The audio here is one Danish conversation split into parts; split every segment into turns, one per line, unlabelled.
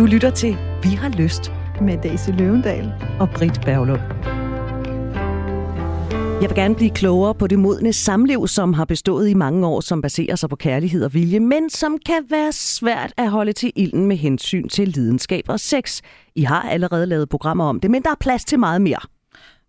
Du lytter til Vi har lyst
med Daisy Løvendal
og Britt Berglund. Jeg vil gerne blive klogere på det modne samliv, som har bestået i mange år, som baserer sig på kærlighed og vilje, men som kan være svært at holde til ilden med hensyn til lidenskab og sex. I har allerede lavet programmer om det, men der er plads til meget mere.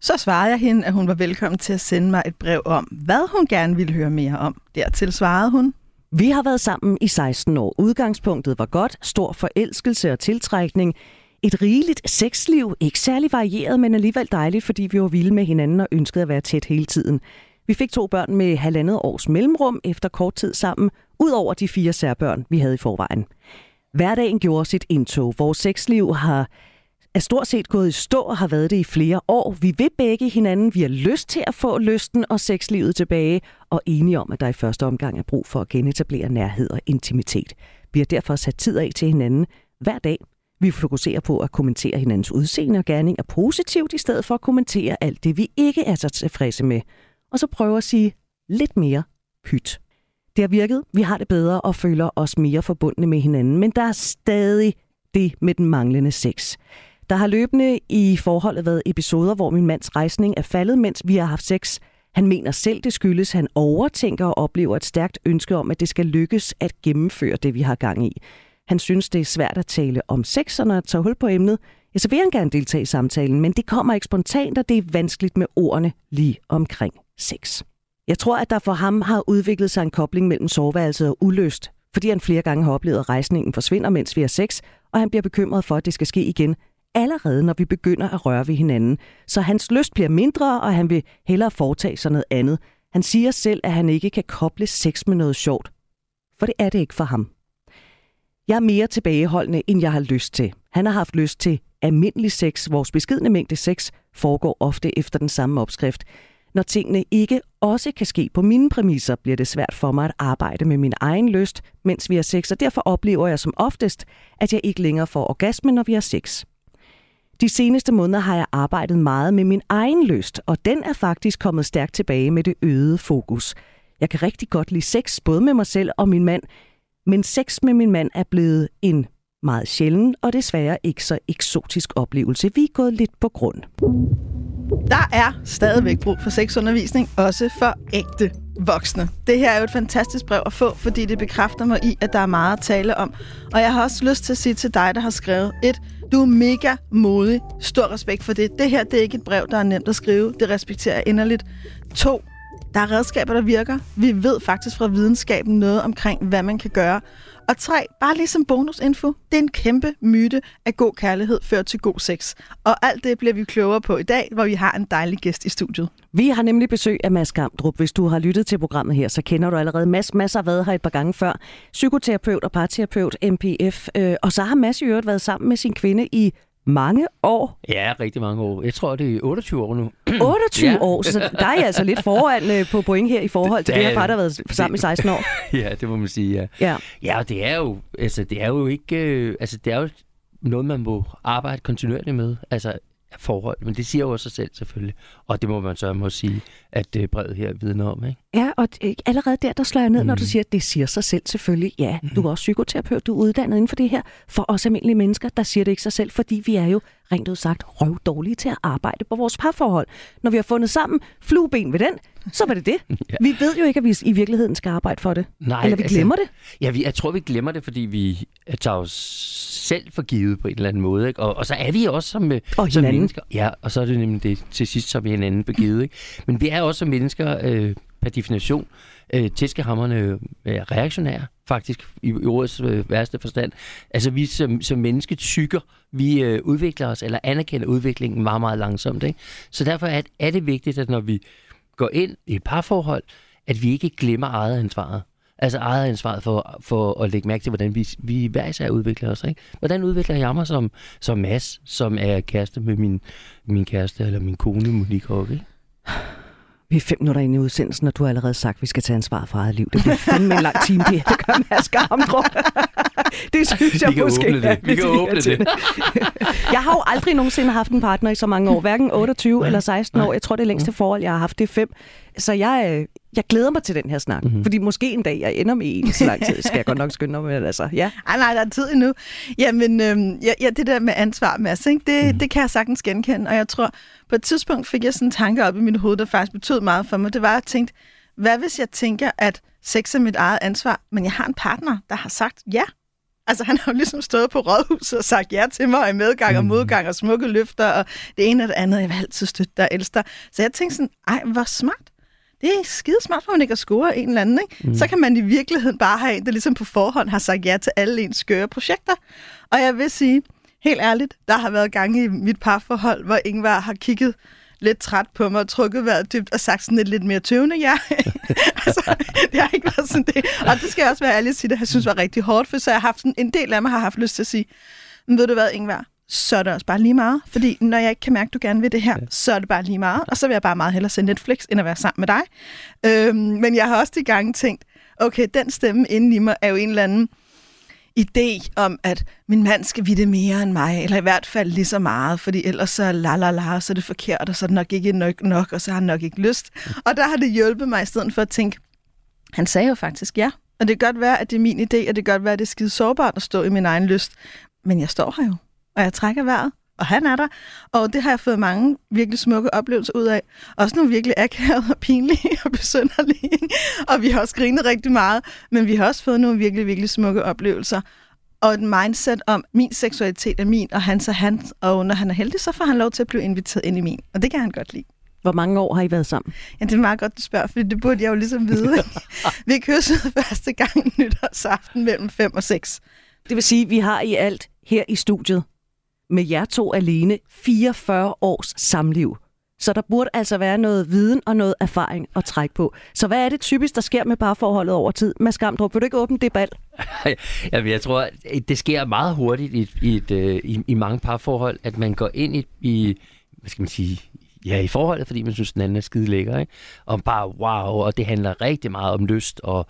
Så svarede jeg hende, at hun var velkommen til at sende mig et brev om, hvad hun gerne ville høre mere om. Dertil svarede hun,
vi har været sammen i 16 år. Udgangspunktet var godt, stor forelskelse og tiltrækning. Et rigeligt sexliv, ikke særlig varieret, men alligevel dejligt, fordi vi var vilde med hinanden og ønskede at være tæt hele tiden. Vi fik to børn med halvandet års mellemrum efter kort tid sammen, ud over de fire særbørn, vi havde i forvejen. Hverdagen gjorde sit indtog. Vores sexliv har er stort set gået i stå og har været det i flere år. Vi vil begge hinanden. Vi har lyst til at få lysten og sexlivet tilbage, og enige om, at der i første omgang er brug for at genetablere nærhed og intimitet. Vi har derfor sat tid af til hinanden hver dag. Vi fokuserer på at kommentere hinandens udseende og gerning er positivt, i stedet for at kommentere alt det, vi ikke er så tilfredse med. Og så prøve at sige lidt mere pyt. Det har virket, vi har det bedre og føler os mere forbundne med hinanden, men der er stadig det med den manglende sex. Der har løbende i forholdet været episoder, hvor min mands rejsning er faldet, mens vi har haft sex. Han mener selv, det skyldes, han overtænker og oplever et stærkt ønske om, at det skal lykkes at gennemføre det, vi har gang i. Han synes, det er svært at tale om sex, og når jeg tager hul på emnet, ja, så vil han gerne deltage i samtalen, men det kommer ikke spontant, og det er vanskeligt med ordene lige omkring sex. Jeg tror, at der for ham har udviklet sig en kobling mellem soveværelset og uløst, fordi han flere gange har oplevet, at rejsningen forsvinder, mens vi har sex, og han bliver bekymret for, at det skal ske igen, allerede, når vi begynder at røre ved hinanden. Så hans lyst bliver mindre, og han vil hellere foretage sig noget andet. Han siger selv, at han ikke kan koble sex med noget sjovt. For det er det ikke for ham. Jeg er mere tilbageholdende, end jeg har lyst til. Han har haft lyst til almindelig sex. Vores beskidende mængde sex foregår ofte efter den samme opskrift. Når tingene ikke også kan ske på mine præmisser, bliver det svært for mig at arbejde med min egen lyst, mens vi har sex, og derfor oplever jeg som oftest, at jeg ikke længere får orgasme, når vi har sex. De seneste måneder har jeg arbejdet meget med min egen lyst, og den er faktisk kommet stærkt tilbage med det øgede fokus. Jeg kan rigtig godt lide sex, både med mig selv og min mand, men sex med min mand er blevet en meget sjælden og desværre ikke så eksotisk oplevelse. Vi er gået lidt på grund.
Der er stadigvæk brug for sexundervisning, også for ægte voksne. Det her er jo et fantastisk brev at få, fordi det bekræfter mig i, at der er meget at tale om. Og jeg har også lyst til at sige til dig, der har skrevet et du er mega modig. Stor respekt for det. Det her det er ikke et brev, der er nemt at skrive. Det respekterer jeg inderligt. To, der er redskaber, der virker. Vi ved faktisk fra videnskaben noget omkring, hvad man kan gøre. Og tre, bare ligesom bonusinfo, det er en kæmpe myte, at god kærlighed fører til god sex. Og alt det bliver vi klogere på i dag, hvor vi har en dejlig gæst i studiet.
Vi har nemlig besøg af Mads Gamdrup. Hvis du har lyttet til programmet her, så kender du allerede Mads. Mads har været her et par gange før. Psykoterapeut og parterapeut, MPF. Øh, og så har Mads i øvrigt været sammen med sin kvinde i mange år.
Ja, rigtig mange år. Jeg tror, det er 28 år nu.
28 ja. år, så der er jeg altså lidt foran øh, på point her i forhold til det her par, der har været sammen i 16 år.
ja, det må man sige, ja. Ja, ja og det er jo, altså, det er jo ikke, øh, altså, det er jo noget, man må arbejde kontinuerligt med. Altså, forhold, men det siger jo også sig selv selvfølgelig. Og det må man så må sige, at det brevet her vidner om. Ikke?
Ja, og allerede der, der slår jeg ned, mm. når du mm. siger, at det siger sig selv selvfølgelig. Ja, mm. du er også psykoterapeut, du er uddannet inden for det her. For os almindelige mennesker, der siger det ikke sig selv, fordi vi er jo rent ud sagt røv dårlige til at arbejde på vores parforhold. Når vi har fundet sammen flueben ved den, så var det det. ja. Vi ved jo ikke, at vi i virkeligheden skal arbejde for det. Nej, Eller vi altså, glemmer det.
Ja, vi, jeg tror, vi glemmer det, fordi vi tager os selv for givet på en eller anden måde. Ikke? Og, og så er vi også som,
og
som mennesker. Ja, og så er det nemlig det til sidst, så er vi hinanden begivet. Ikke? Men vi er også som mennesker øh, per definition øh, tæskehammerne øh, reaktionære, faktisk, i, i ordets øh, værste forstand. Altså vi som, som mennesketykker, vi øh, udvikler os, eller anerkender udviklingen meget, meget langsomt. Ikke? Så derfor er, er det vigtigt, at når vi går ind i et parforhold, at vi ikke glemmer eget ansvaret. Altså eget ansvaret for, for at lægge mærke til, hvordan vi, vi hver især udvikler os. Ikke? Hvordan udvikler jeg mig som, som Mads, som er kæreste med min, min kæreste, eller min kone, Monique Håk, ikke?
Vi er fem minutter inde i udsendelsen, og du har allerede sagt, at vi skal tage ansvar for eget liv. Det bliver fandme en lang time, det, det gør Mads Gamdrup. det synes jeg
Vi
måske
åbne det. Vi kan åbne det.
jeg har jo aldrig nogensinde haft en partner i så mange år. Hverken 28
Nej.
eller 16
Nej.
år. Jeg tror, det længste forhold, jeg har haft, det er fem. Så jeg, øh, jeg glæder mig til den her snak.
Mhm.
Mm-hmm. Fordi måske en dag, jeg ender med en så lang tid, skal jeg godt nok skynde mig. Men altså, ja.
Ej, nej, der er tid endnu. Jamen, øhm, ja, ja, det der med ansvar, Mads, ikke? Det, mm. det kan jeg sagtens genkende. Og jeg tror, på et tidspunkt fik jeg sådan en tanke op i mit hoved, der faktisk betød meget for mig. Det var, at jeg tænkte, hvad hvis jeg tænker, at sex er mit eget ansvar, men jeg har en partner, der har sagt ja? Altså, han har jo ligesom stået på rådhuset og sagt ja til mig i medgang og modgang og smukke løfter og det ene og det andet. Jeg vil altid støtte dig og elske dig. Så jeg tænkte sådan, ej, hvor smart. Det er skide smart, for man ikke at score en eller anden. Ikke? Mm. Så kan man i virkeligheden bare have en, der ligesom på forhånd har sagt ja til alle ens skøre projekter. Og jeg vil sige, helt ærligt, der har været gange i mit parforhold, hvor Ingvar har kigget lidt træt på mig og trukket vejret dybt og sagt sådan et lidt mere tøvende ja. altså, det har ikke været sådan det. Og det skal jeg også være ærlig at sige, det jeg synes var rigtig hårdt, for så jeg har haft sådan, en del af mig har haft lyst til at sige, men ved du hvad, Ingvar, så er det også bare lige meget. Fordi når jeg ikke kan mærke, at du gerne vil det her, så er det bare lige meget. Og så vil jeg bare meget hellere se Netflix, end at være sammen med dig. Øhm, men jeg har også de gange tænkt, okay, den stemme inde i mig er jo en eller anden idé om, at min mand skal vide mere end mig, eller i hvert fald lige så meget, fordi ellers så la la la, så er det forkert, og så er det nok ikke nok, nok og så har han nok ikke lyst. Og der har det hjulpet mig i stedet for at tænke, han sagde jo faktisk ja. Og det kan godt være, at det er min idé, og det kan godt være, at det er skide sårbart at stå i min egen lyst. Men jeg står her jo, og jeg trækker vejret, og han er der. Og det har jeg fået mange virkelig smukke oplevelser ud af. Også nogle virkelig akavede og pinlige og besynderlige. Og vi har også grinet rigtig meget, men vi har også fået nogle virkelig, virkelig smukke oplevelser. Og et mindset om, min seksualitet er min, og hans er hans. Og når han er heldig, så får han lov til at blive inviteret ind i min. Og det kan han godt lide.
Hvor mange år har I været sammen?
Ja, det er meget godt, du spørger, for det burde jeg jo ligesom vide. vi kyssede første gang nytårsaften mellem 5 og 6.
Det vil sige, at vi har i alt her i studiet med jer to alene 44 års samliv. Så der burde altså være noget viden og noget erfaring at trække på. Så hvad er det typisk, der sker med parforholdet over tid? Mads Gamdrup, vil du ikke åbne det bal?
Jamen, jeg tror, at det sker meget hurtigt i, i, et, øh, i, i mange parforhold, at man går ind i, i, hvad skal man sige, ja, i forholdet, fordi man synes, den anden er skide lækker, ikke? Og bare wow, og det handler rigtig meget om lyst, og,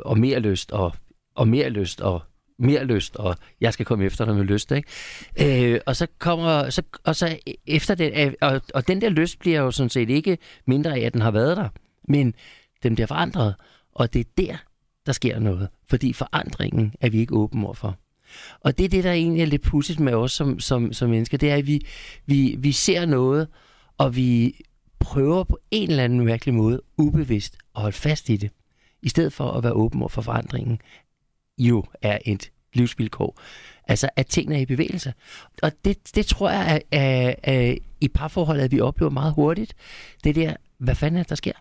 og mere lyst, og, og mere lyst, og mere lyst, og jeg skal komme efter dig med lyst, ikke? Øh, og så kommer, så, og så efter det, og, og den der lyst bliver jo sådan set ikke mindre af, at den har været der, men den bliver forandret, og det er der, der sker noget, fordi forandringen er vi ikke åbne overfor. Og det er det, der egentlig er lidt pudsigt med os som, som, som mennesker, det er, at vi, vi, vi ser noget, og vi prøver på en eller anden mærkelig måde, ubevidst, at holde fast i det, i stedet for at være åben over for forandringen, jo er et livsvilkår. Altså, at tingene er i bevægelse. Og det, det tror jeg, at, at, at i parforholdet, at vi oplever meget hurtigt. Det der, hvad fanden er der sker?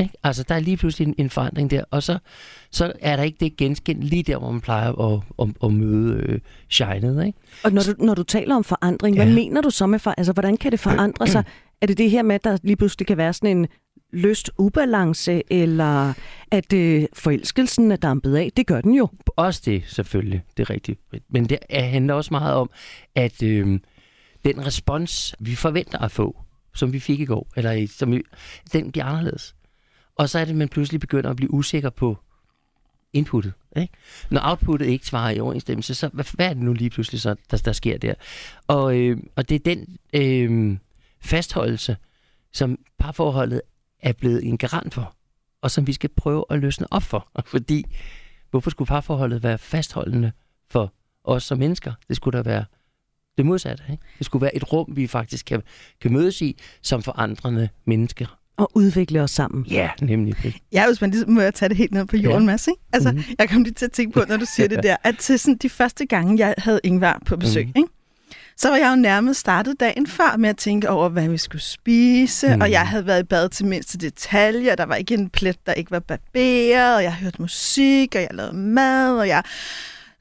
Ikke? Altså, der er lige pludselig en, en forandring der, og så, så er der ikke det genskin lige der, hvor man plejer at, at, at møde øh, shinet. Ikke?
Og når du, når du taler om forandring, ja. hvad mener du så med for, altså hvordan kan det forandre sig? Er det det her med, at der lige pludselig kan være sådan en lyst ubalance, eller at øh, forelskelsen er dampet af? Det gør den jo.
Også det, selvfølgelig. Det er rigtigt. Men det handler også meget om, at øh, den respons, vi forventer at få, som vi fik i går, eller som vi, den bliver anderledes. Og så er det, at man pludselig begynder at blive usikker på inputtet. Ikke? Når outputtet ikke svarer i overensstemmelse, så hvad, hvad er det nu lige pludselig, så, der, der sker der? Og, øh, og det er den øh, fastholdelse, som parforholdet er blevet en garant for, og som vi skal prøve at løsne op for. Fordi, hvorfor skulle parforholdet være fastholdende for os som mennesker? Det skulle da være det modsatte. Ikke? Det skulle være et rum, vi faktisk kan, kan mødes i som forandrende mennesker.
Og udvikle os sammen.
Ja, nemlig.
Ja, hvis man ligesom må jeg tage det helt ned på jorden, ja. Mads, ikke? Altså, mm-hmm. jeg kom lige til at tænke på, når du siger det der, at til sådan de første gange, jeg havde Ingvar på besøg, mm. ikke? Så var jeg jo nærmest startet dagen før med at tænke over, hvad vi skulle spise, mm. og jeg havde været i bad til mindste detaljer, der var ikke en plet, der ikke var barberet, og jeg hørte musik, og jeg lavede mad, og jeg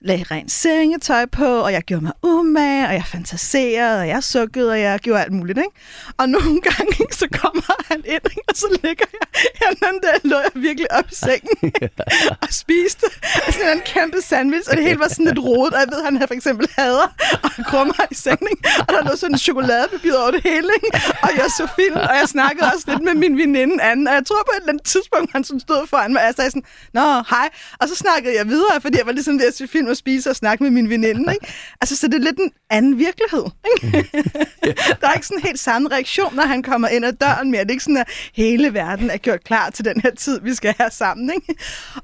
lagde rent sengetøj på, og jeg gjorde mig umage, og jeg fantaserede, og jeg sukkede, og jeg gjorde alt muligt. Ikke? Og nogle gange, så kommer han ind, ikke? og så ligger jeg, her der lå jeg virkelig op i sengen, og spiste sådan en kæmpe sandwich, og det hele var sådan lidt rodet, og jeg ved, han for eksempel hader og krummer i sengen, ikke? og der lå sådan en chokoladepapir over det hele, ikke? og jeg så film, og jeg snakkede også lidt med min veninde anden, og jeg tror på et eller andet tidspunkt, han sådan stod foran mig, og jeg sagde sådan, nå, hej, og så snakkede jeg videre, fordi jeg var ligesom ved at se film, og spise og snakke med min veninde. Ikke? Altså, så det er lidt en anden virkelighed. Ikke? der er ikke sådan helt samme reaktion, når han kommer ind ad døren mere. Det er ikke sådan, at hele verden er gjort klar til den her tid, vi skal have sammen. Ikke?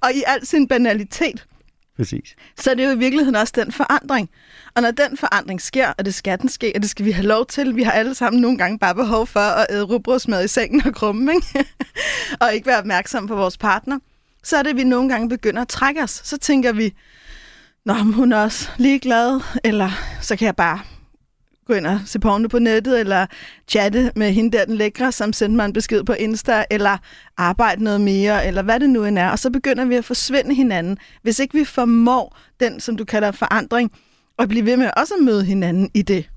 Og i al sin banalitet,
Præcis.
så er det jo i virkeligheden også den forandring. Og når den forandring sker, og det skal den ske, og det skal vi have lov til, vi har alle sammen nogle gange bare behov for at æde rugbrødsmad i sengen og krumme, ikke? og ikke være opmærksom på vores partner, så er det, at vi nogle gange begynder at trække os. Så tænker vi, Nå, men hun er også ligeglad, eller så kan jeg bare gå ind og se porno på nettet, eller chatte med hende der, den lækre, som sendte mig en besked på Insta, eller arbejde noget mere, eller hvad det nu end er. Og så begynder vi at forsvinde hinanden. Hvis ikke vi formår den, som du kalder forandring, og blive ved med også at møde hinanden i det,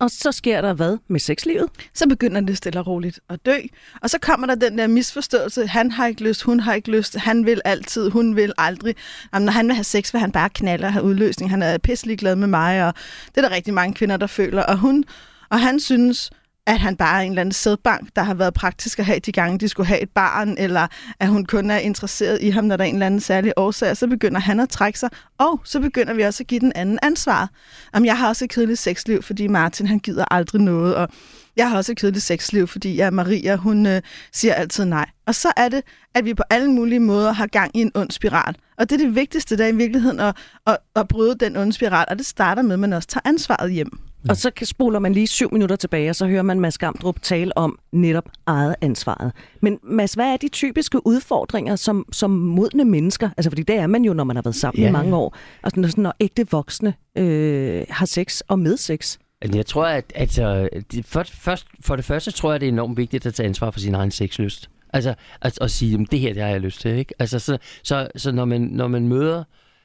og så sker der hvad med sexlivet?
så begynder det stille og roligt at dø. Og så kommer der den der misforståelse. Han har ikke lyst, hun har ikke lyst, han vil altid, hun vil aldrig. Jamen, når han vil have sex, vil han bare knalde og have udløsning. Han er pisselig glad med mig, og det er der rigtig mange kvinder, der føler. Og, hun, og han synes, at han bare er en eller anden sædbank, der har været praktisk at have de gange, de skulle have et barn, eller at hun kun er interesseret i ham, når der er en eller anden særlig årsag, så begynder han at trække sig, og så begynder vi også at give den anden ansvar. Jamen, jeg har også et kedeligt sexliv, fordi Martin, han gider aldrig noget, og jeg har også et kedeligt sexliv, fordi jeg Maria, hun øh, siger altid nej. Og så er det, at vi på alle mulige måder har gang i en ond spiral. Og det er det vigtigste, der er i virkeligheden at, at, at bryde den onde spiral, og det starter med, at man også tager ansvaret hjem.
Og så spoler man lige syv minutter tilbage, og så hører man Mads Gamdrup tale om netop eget ansvaret. Men Mads, hvad er de typiske udfordringer som, som modne mennesker? Altså, fordi det er man jo, når man har været sammen
Ja,
i mange år. Og sådan, når ægte voksne øh, har sex og med sex.
Altså, Jeg tror, at altså, for, først, for det første tror jeg, det er enormt vigtigt at tage ansvar for sin egen sexlyst. Altså at, at sige, at det her det har jeg lyst til. Ikke? Altså, så, så, så når, man, når man møder,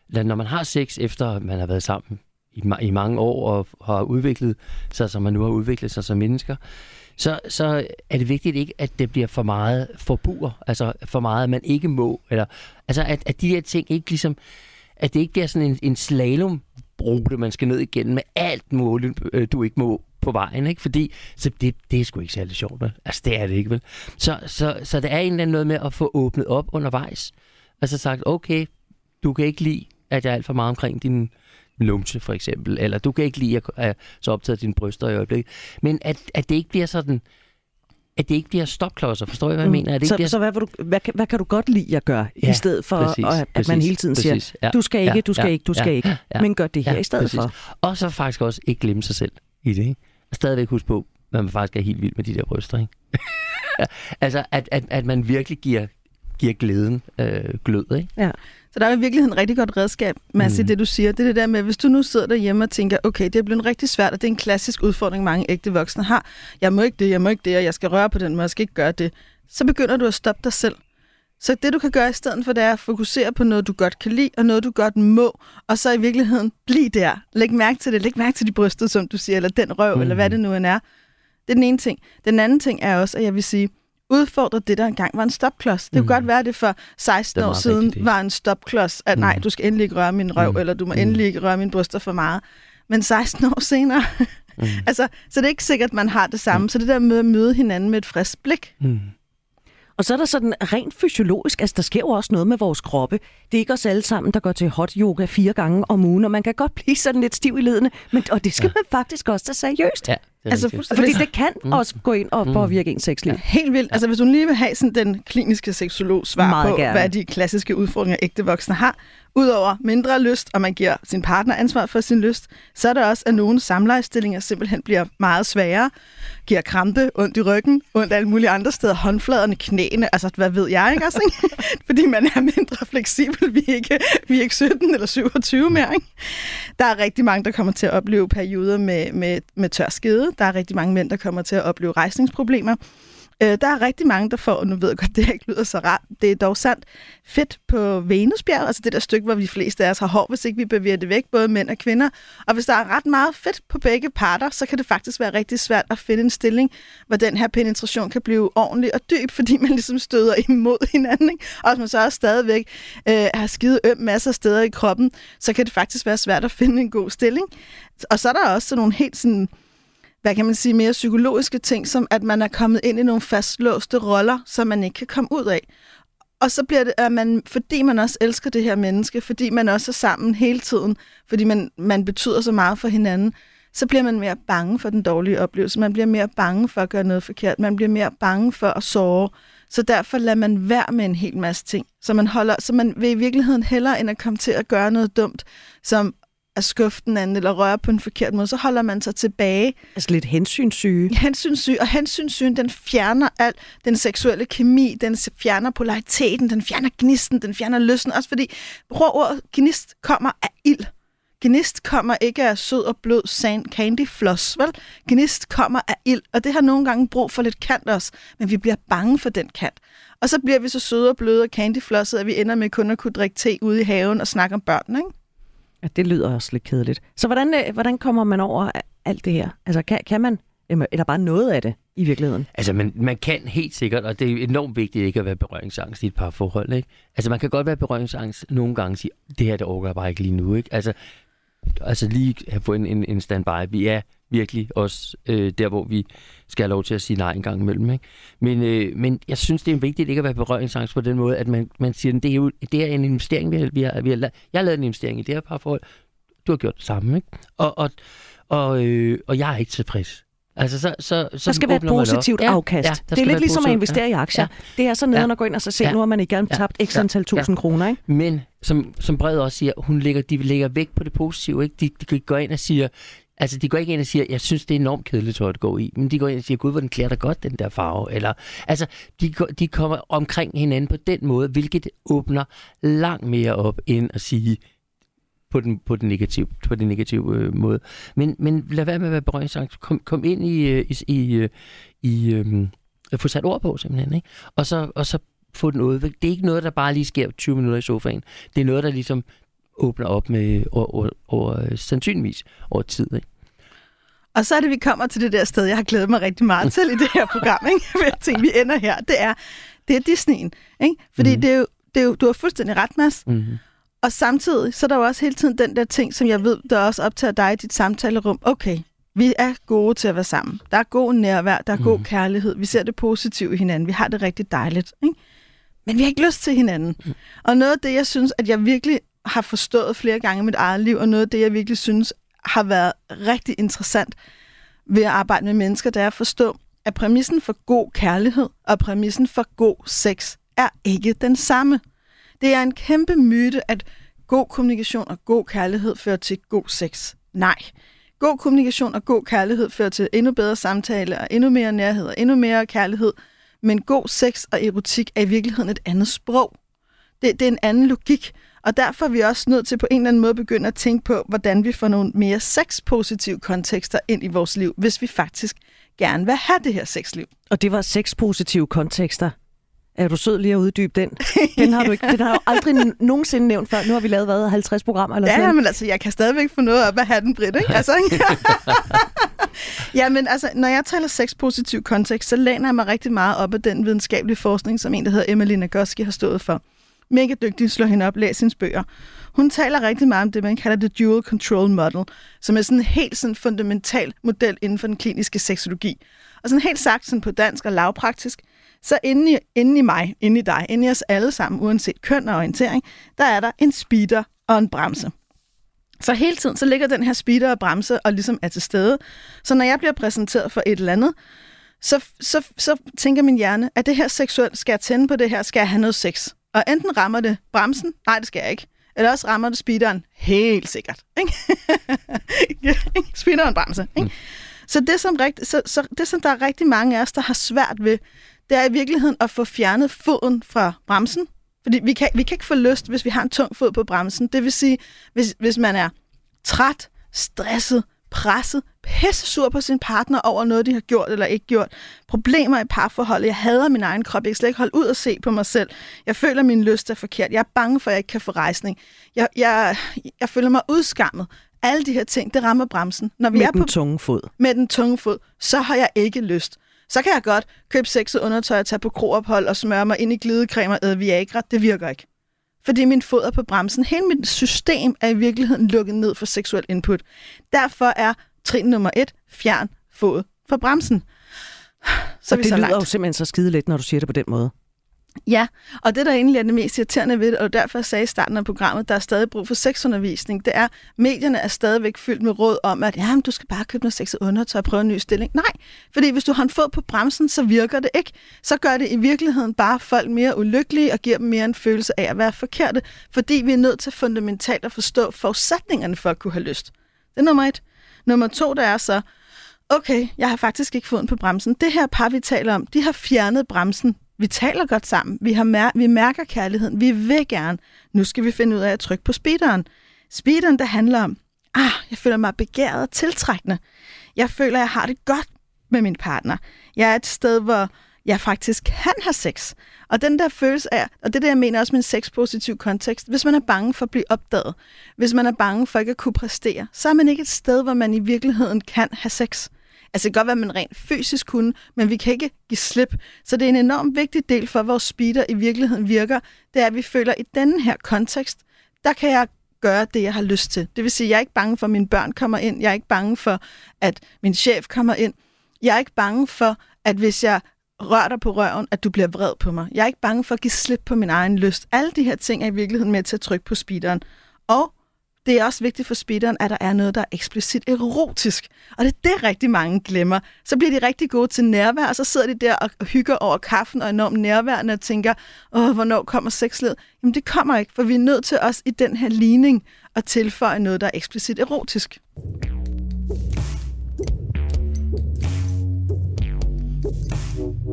når man har sex efter man har været sammen i, ma- i mange år og har udviklet sig, som man nu har udviklet sig som mennesker, så, så er det vigtigt ikke, at det bliver for meget forbuer, altså for meget, at man ikke må, eller altså at, at de der ting ikke ligesom, at det ikke bliver sådan en, en slalomrute, man skal ned igen med alt muligt, øh, du ikke må på vejen, ikke? Fordi så det, det er sgu ikke særlig sjovt, vel? Altså, det er det ikke, vel? Så, så, så der er en eller anden noget med at få åbnet op undervejs. Altså sagt, okay, du kan ikke lide, at jeg er alt for meget omkring din lumse, for eksempel. Eller du kan ikke lide, at jeg så optaget af dine bryster i øjeblikket. Men at, at det ikke bliver sådan, at det ikke bliver stopklodser. Forstår I, hvad jeg mener? At det
så,
ikke bliver
så hvad, du, hvad, kan- hvad kan du godt lide at gøre, ja,
Ja,
i stedet for,
præcis,
at, at man
præcis,
hele tiden siger,
præcis, ja,
du skal ikke,
ja,
du skal
ja,
ikke, du skal
ja,
ikke,
ja,
men gør det her
ja,
i stedet
præcis.
for.
Og så faktisk også ikke glemme sig selv i det, ikke? Og stadigvæk huske på, at man faktisk er helt vild med de der bryster, ikke? altså, at, at, at man virkelig giver, giver glæden øh, glød, ikke?
Så der er i virkeligheden et rigtig godt redskab, Mads, mm.
Mm.
det du siger. Det er det der med, hvis du nu sidder derhjemme og tænker, okay, det er blevet rigtig svært, og det er en klassisk udfordring, mange ægte voksne har. Jeg må ikke det, jeg må ikke det, og jeg skal røre på den, men jeg skal ikke gøre det. Så begynder du at stoppe dig selv. Så det, du kan gøre i stedet for, det er at fokusere på noget, du godt kan lide, og noget, du godt må, og så i virkeligheden blive der. Læg mærke til det. Læg mærke til de bryster, som du siger, eller den røv, mm. eller hvad det nu end er. Det er den ene ting. Den anden ting er også, at jeg vil sige, udfordre det, der engang var en stopklods. Det kunne
Mm.
godt være, at det for 16
Det
år siden
rigtigt, det.
var en stopklods, at nej,
Mm.
du skal endelig ikke røre min røv,
Mm.
eller du må
Mm.
endelig ikke røre mine bryster for meget. Men 16 år senere,
Mm.
altså, så det er ikke sikkert, at man har det samme. Så det der med at møde hinanden med et frisk blik.
Mm.
Og så er der sådan rent fysiologisk, altså der sker jo også noget med vores kroppe. Det er ikke os alle sammen, der går til hot yoga fire gange om ugen, og man kan godt blive sådan lidt stiv i ledene, men, og det skal ja. man faktisk også tage seriøst.
Ja, det
Altså, fuldstændig-
Fordi det kan mm. også gå ind og
Mm.
påvirke ens sexliv.
Helt vildt. Altså, hvis du lige vil have sådan den kliniske seksolog svar
Meget
på,
gerne.
hvad de klassiske udfordringer, ægte voksne har, udover mindre lyst, og man giver sin partner ansvar for sin lyst, så er der også, at nogle samlejestillinger simpelthen bliver meget sværere, giver krampe, ondt i ryggen, ondt alle mulige andre steder, håndfladerne, knæene, altså hvad ved jeg, ikke også? Ikke? Fordi man er mindre fleksibel, vi er ikke, vi er ikke 17 eller 27 mere, ikke? Der er rigtig mange, der kommer til at opleve perioder med, med, med tør skede. Der er rigtig mange mænd, der kommer til at opleve rejsningsproblemer. Øh, der er rigtig mange, der får, og nu ved jeg godt, det ikke lyder så rart, det er dog sandt, fedt på Venusbjerget, altså det der stykke, hvor vi fleste af os har hår, hvis ikke vi bevæger det væk, både mænd og kvinder. Og hvis der er ret meget fedt på begge parter, så kan det faktisk være rigtig svært at finde en stilling, hvor den her penetration kan blive ordentlig og dyb, fordi man ligesom støder imod hinanden. Ikke? Og hvis man så også stadigvæk øh, har skide øm masser af steder i kroppen, så kan det faktisk være svært at finde en god stilling. Og så er der også sådan nogle helt sådan hvad kan man sige, mere psykologiske ting, som at man er kommet ind i nogle fastlåste roller, som man ikke kan komme ud af. og så bliver det, at man, fordi man også elsker det her menneske, fordi man også er sammen hele tiden, fordi man, man betyder så meget for hinanden, så bliver man mere bange for den dårlige oplevelse. Man bliver mere bange for at gøre noget forkert. Man bliver mere bange for at såre. Så derfor lader man være med en hel masse ting. Så man, holder, så man vil i virkeligheden hellere end at komme til at gøre noget dumt, som at skuffe den anden eller røre på en forkert måde, så holder man sig tilbage.
Altså lidt hensynssyge.
Hensynssyge, og hensynssygen, den fjerner alt den seksuelle kemi, den fjerner polariteten, den fjerner gnisten, den fjerner lysten, også fordi ordet gnist kommer af ild. Gnist kommer ikke af sød og blød sand candy floss, vel? Gnist kommer af ild, og det har nogle gange brug for lidt kant også, men vi bliver bange for den kant. Og så bliver vi så søde og bløde og candyflosset, at vi ender med kun at kunne drikke te ude i haven og snakke om børn, ikke?
Ja, det lyder også lidt kedeligt. Så hvordan, øh, hvordan kommer man over alt det her? Altså, kan, kan man, eller bare noget af det i virkeligheden?
Altså, man, man kan helt sikkert, og det er enormt vigtigt ikke at være berøringsangst i et par forhold, ikke? Altså, man kan godt være berøringsangst nogle gange og sige, det her, det overgår jeg bare ikke lige nu, ikke? Altså, altså lige have fået en, en, en standby. Vi er virkelig også øh, der, hvor vi skal have lov til at sige nej en gang imellem. Ikke? Men, øh, men jeg synes, det er vigtigt ikke at være berøringsangst på den måde, at man, man siger, at det er jo det er en investering, vi har, vi har, vi har, jeg har lavet en investering i det her parforhold. Du har gjort det samme. Ikke? Og, og, og, øh, og jeg er ikke tilfreds. Altså, så, så, så
der skal være et positivt
ja,
afkast.
Ja,
det er lidt ligesom at investere ja, i aktier. Ja, det er så nede ja, at gå ind og så se, ja, nu har man ikke ja, tabt antal ja, tusind ja. kroner. Ikke?
Men som, som Bred også siger, hun lægger, de lægger vægt på det positive. Ikke? De, de går ind og siger, Altså, de går ikke ind og siger, jeg synes, det er enormt kedeligt tøj at gå i. Men de går ind og siger, gud, hvor den klæder dig godt, den der farve. Eller, altså, de, de kommer omkring hinanden på den måde, hvilket åbner langt mere op, end at sige, på den, på den negative, på den negative øh, måde. Men, men lad være med at være berøringsangst. Kom, kom ind i, øh, i, i, øh, i øh, få sat ord på simpelthen. Ikke? Og, så, og så få den udviklet. Det er ikke noget, der bare lige sker 20 minutter i sofaen. Det er noget, der ligesom åbner op med over, over, over øh, sandsynligvis over tid. Ikke?
Og så er det, vi kommer til det der sted, jeg har glædet mig rigtig meget til i det her program. Ikke? Jeg tænker, vi ender her. Det er, det er Disney'en. Ikke? Fordi mm. det, er jo, det er jo, du har fuldstændig ret, Mads. Mm. Og samtidig, så er der jo også hele tiden den der ting, som jeg ved, der også optager dig i dit samtalerum. Okay, vi er gode til at være sammen. Der er god nærvær, der er mm. god kærlighed. Vi ser det positive i hinanden. Vi har det rigtig dejligt. Ikke? Men vi har ikke lyst til hinanden. Mm. Og noget af det, jeg synes, at jeg virkelig har forstået flere gange i mit eget liv, og noget af det, jeg virkelig synes har været rigtig interessant ved at arbejde med mennesker, det er at forstå, at præmissen for god kærlighed og præmissen for god sex er ikke den samme. Det er en kæmpe myte, at god kommunikation og god kærlighed fører til god sex. Nej. God kommunikation og god kærlighed fører til endnu bedre samtale og endnu mere nærhed og endnu mere kærlighed. Men god sex og erotik er i virkeligheden et andet sprog. Det, det er en anden logik. Og derfor er vi også nødt til på en eller anden måde begynde at tænke på, hvordan vi får nogle mere sexpositive kontekster ind i vores liv, hvis vi faktisk gerne vil have det her sexliv.
Og det var sexpositive kontekster. Er du sød lige at uddybe den? Den har du ikke, den har du aldrig nogensinde nævnt før. Nu har vi lavet, hvad, 50 programmer eller
ja,
sådan
Ja, men altså, jeg kan stadigvæk få noget op af hatten, Britt, ikke? Altså, ja, men altså, når jeg taler sexpositiv kontekst, så læner jeg mig rigtig meget op af den videnskabelige forskning, som en, der hedder Emily Nagoski, har stået for mega dygtig, slå hende op, læs hendes bøger. Hun taler rigtig meget om det, man kalder det dual control model, som er sådan en helt sådan fundamental model inden for den kliniske seksologi. Og sådan helt sagt sådan på dansk og lavpraktisk, så inde i, inde i mig, inde i dig, inde i os alle sammen, uanset køn og orientering, der er der en speeder og en bremse. Så hele tiden, så ligger den her speeder og bremse og ligesom er til stede. Så når jeg bliver præsenteret for et eller andet, så, så, så tænker min hjerne, at det her seksuelt, skal jeg tænde på det her, skal jeg have noget sex? Og enten rammer det bremsen, nej, det skal jeg ikke. Eller også rammer det speederen, helt sikkert. Ikke? speederen bremse. Ikke? Mm. Så, det, som rigt, så, så det, som der er rigtig mange af os, der har svært ved, det er i virkeligheden at få fjernet foden fra bremsen. Fordi vi kan, vi kan ikke få lyst, hvis vi har en tung fod på bremsen. Det vil sige, hvis, hvis man er træt, stresset, presset, pisse sur på sin partner over noget, de har gjort eller ikke gjort. Problemer i parforholdet. Jeg hader min egen krop. Jeg kan slet ikke holde ud og se på mig selv. Jeg føler, at min lyst er forkert. Jeg er bange for, at jeg ikke kan få rejsning. Jeg, jeg, jeg føler mig udskammet. Alle de her ting, det rammer bremsen.
Når vi med er den på, tunge fod.
Med den tunge fod. Så har jeg ikke lyst. Så kan jeg godt købe sexet undertøj og tage på kroophold og smøre mig ind i glidecreme og æde Viagra. Det virker ikke. Fordi min fod er på bremsen. Hele mit system er i virkeligheden lukket ned for seksuel input. Derfor er trin nummer et, fjern fod fra bremsen.
Så og det så lyder langt. jo simpelthen så skide let, når du siger det på den måde.
Ja, og det, der egentlig er det mest irriterende ved det, og derfor jeg sagde i starten af programmet, der er stadig brug for sexundervisning, det er, at medierne er stadigvæk fyldt med råd om, at jamen, du skal bare købe noget sexet undertøj og prøve en ny stilling. Nej, fordi hvis du har en fod på bremsen, så virker det ikke. Så gør det i virkeligheden bare folk mere ulykkelige og giver dem mere en følelse af at være forkerte, fordi vi er nødt til fundamentalt at forstå forudsætningerne for at kunne have lyst. Det er nummer et. Nummer to, der er så, okay, jeg har faktisk ikke foden på bremsen. Det her par, vi taler om, de har fjernet bremsen vi taler godt sammen. Vi, har mær- vi mærker kærligheden. Vi vil gerne. Nu skal vi finde ud af at trykke på speederen. Speederen, der handler om, ah, jeg føler mig begæret og tiltrækkende. Jeg føler, jeg har det godt med min partner. Jeg er et sted, hvor jeg faktisk kan have sex. Og den der følelse af, og det der, jeg mener også med en sexpositiv kontekst, hvis man er bange for at blive opdaget, hvis man er bange for ikke at kunne præstere, så er man ikke et sted, hvor man i virkeligheden kan have sex. Altså det kan godt være, at man rent fysisk kunne, men vi kan ikke give slip. Så det er en enormt vigtig del for, at vores speeder i virkeligheden virker. Det er, at vi føler, at i denne her kontekst, der kan jeg gøre det, jeg har lyst til. Det vil sige, at jeg er ikke bange for, at mine børn kommer ind. Jeg er ikke bange for, at min chef kommer ind. Jeg er ikke bange for, at hvis jeg rører dig på røven, at du bliver vred på mig. Jeg er ikke bange for at give slip på min egen lyst. Alle de her ting er i virkeligheden med til at trykke på speederen. Og det er også vigtigt for speederen, at der er noget, der er eksplicit erotisk. Og det er det, rigtig mange glemmer. Så bliver de rigtig gode til nærvær, og så sidder de der og hygger over kaffen og enormt nærværende og tænker, åh, hvornår kommer sexlivet? Jamen det kommer ikke, for vi er nødt til os i den her ligning at tilføje noget, der er eksplicit erotisk.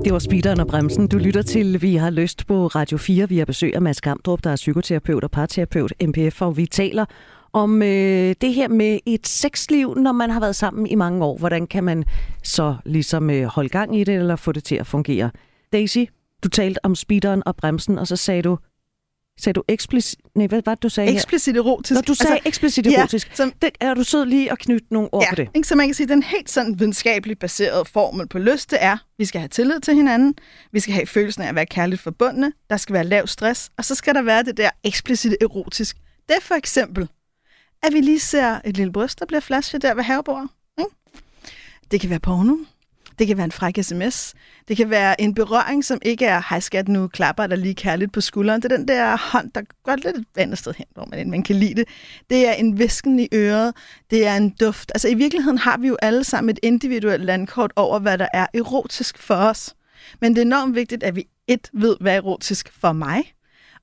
Det var speederen og bremsen. Du lytter til Vi har lyst på Radio 4. Vi har besøg af Mads Gamdrup, der er psykoterapeut og parterapeut, MPF, og vi taler om øh, det her med et sexliv, når man har været sammen i mange år. Hvordan kan man så ligesom øh, holde gang i det, eller få det til at fungere? Daisy, du talte om speederen og bremsen, og så sagde du, Sagde du eksplicit... Nej, hvad var det, du sagde
Eksplicit erotisk.
Når du sagde altså, eksplicit erotisk, ja, som, det, er du sød lige at knytte nogle ord
ja,
på det?
Ikke, så man kan sige, den helt sådan videnskabeligt baserede formel på lyst, det er, vi skal have tillid til hinanden, vi skal have følelsen af at være kærligt forbundne, der skal være lav stress, og så skal der være det der eksplicit erotisk. Det er for eksempel, at vi lige ser et lille bryst, der bliver flashet der ved havebordet. Ikke? Det kan være porno. Det kan være en fræk sms. Det kan være en berøring, som ikke er, hej skat, nu klapper der lige kærligt på skulderen. Det er den der hånd, der går lidt et andet sted hen, hvor man, man kan lide det. Det er en visken i øret. Det er en duft. Altså i virkeligheden har vi jo alle sammen et individuelt landkort over, hvad der er erotisk for os. Men det er enormt vigtigt, at vi et ved, hvad er erotisk for mig.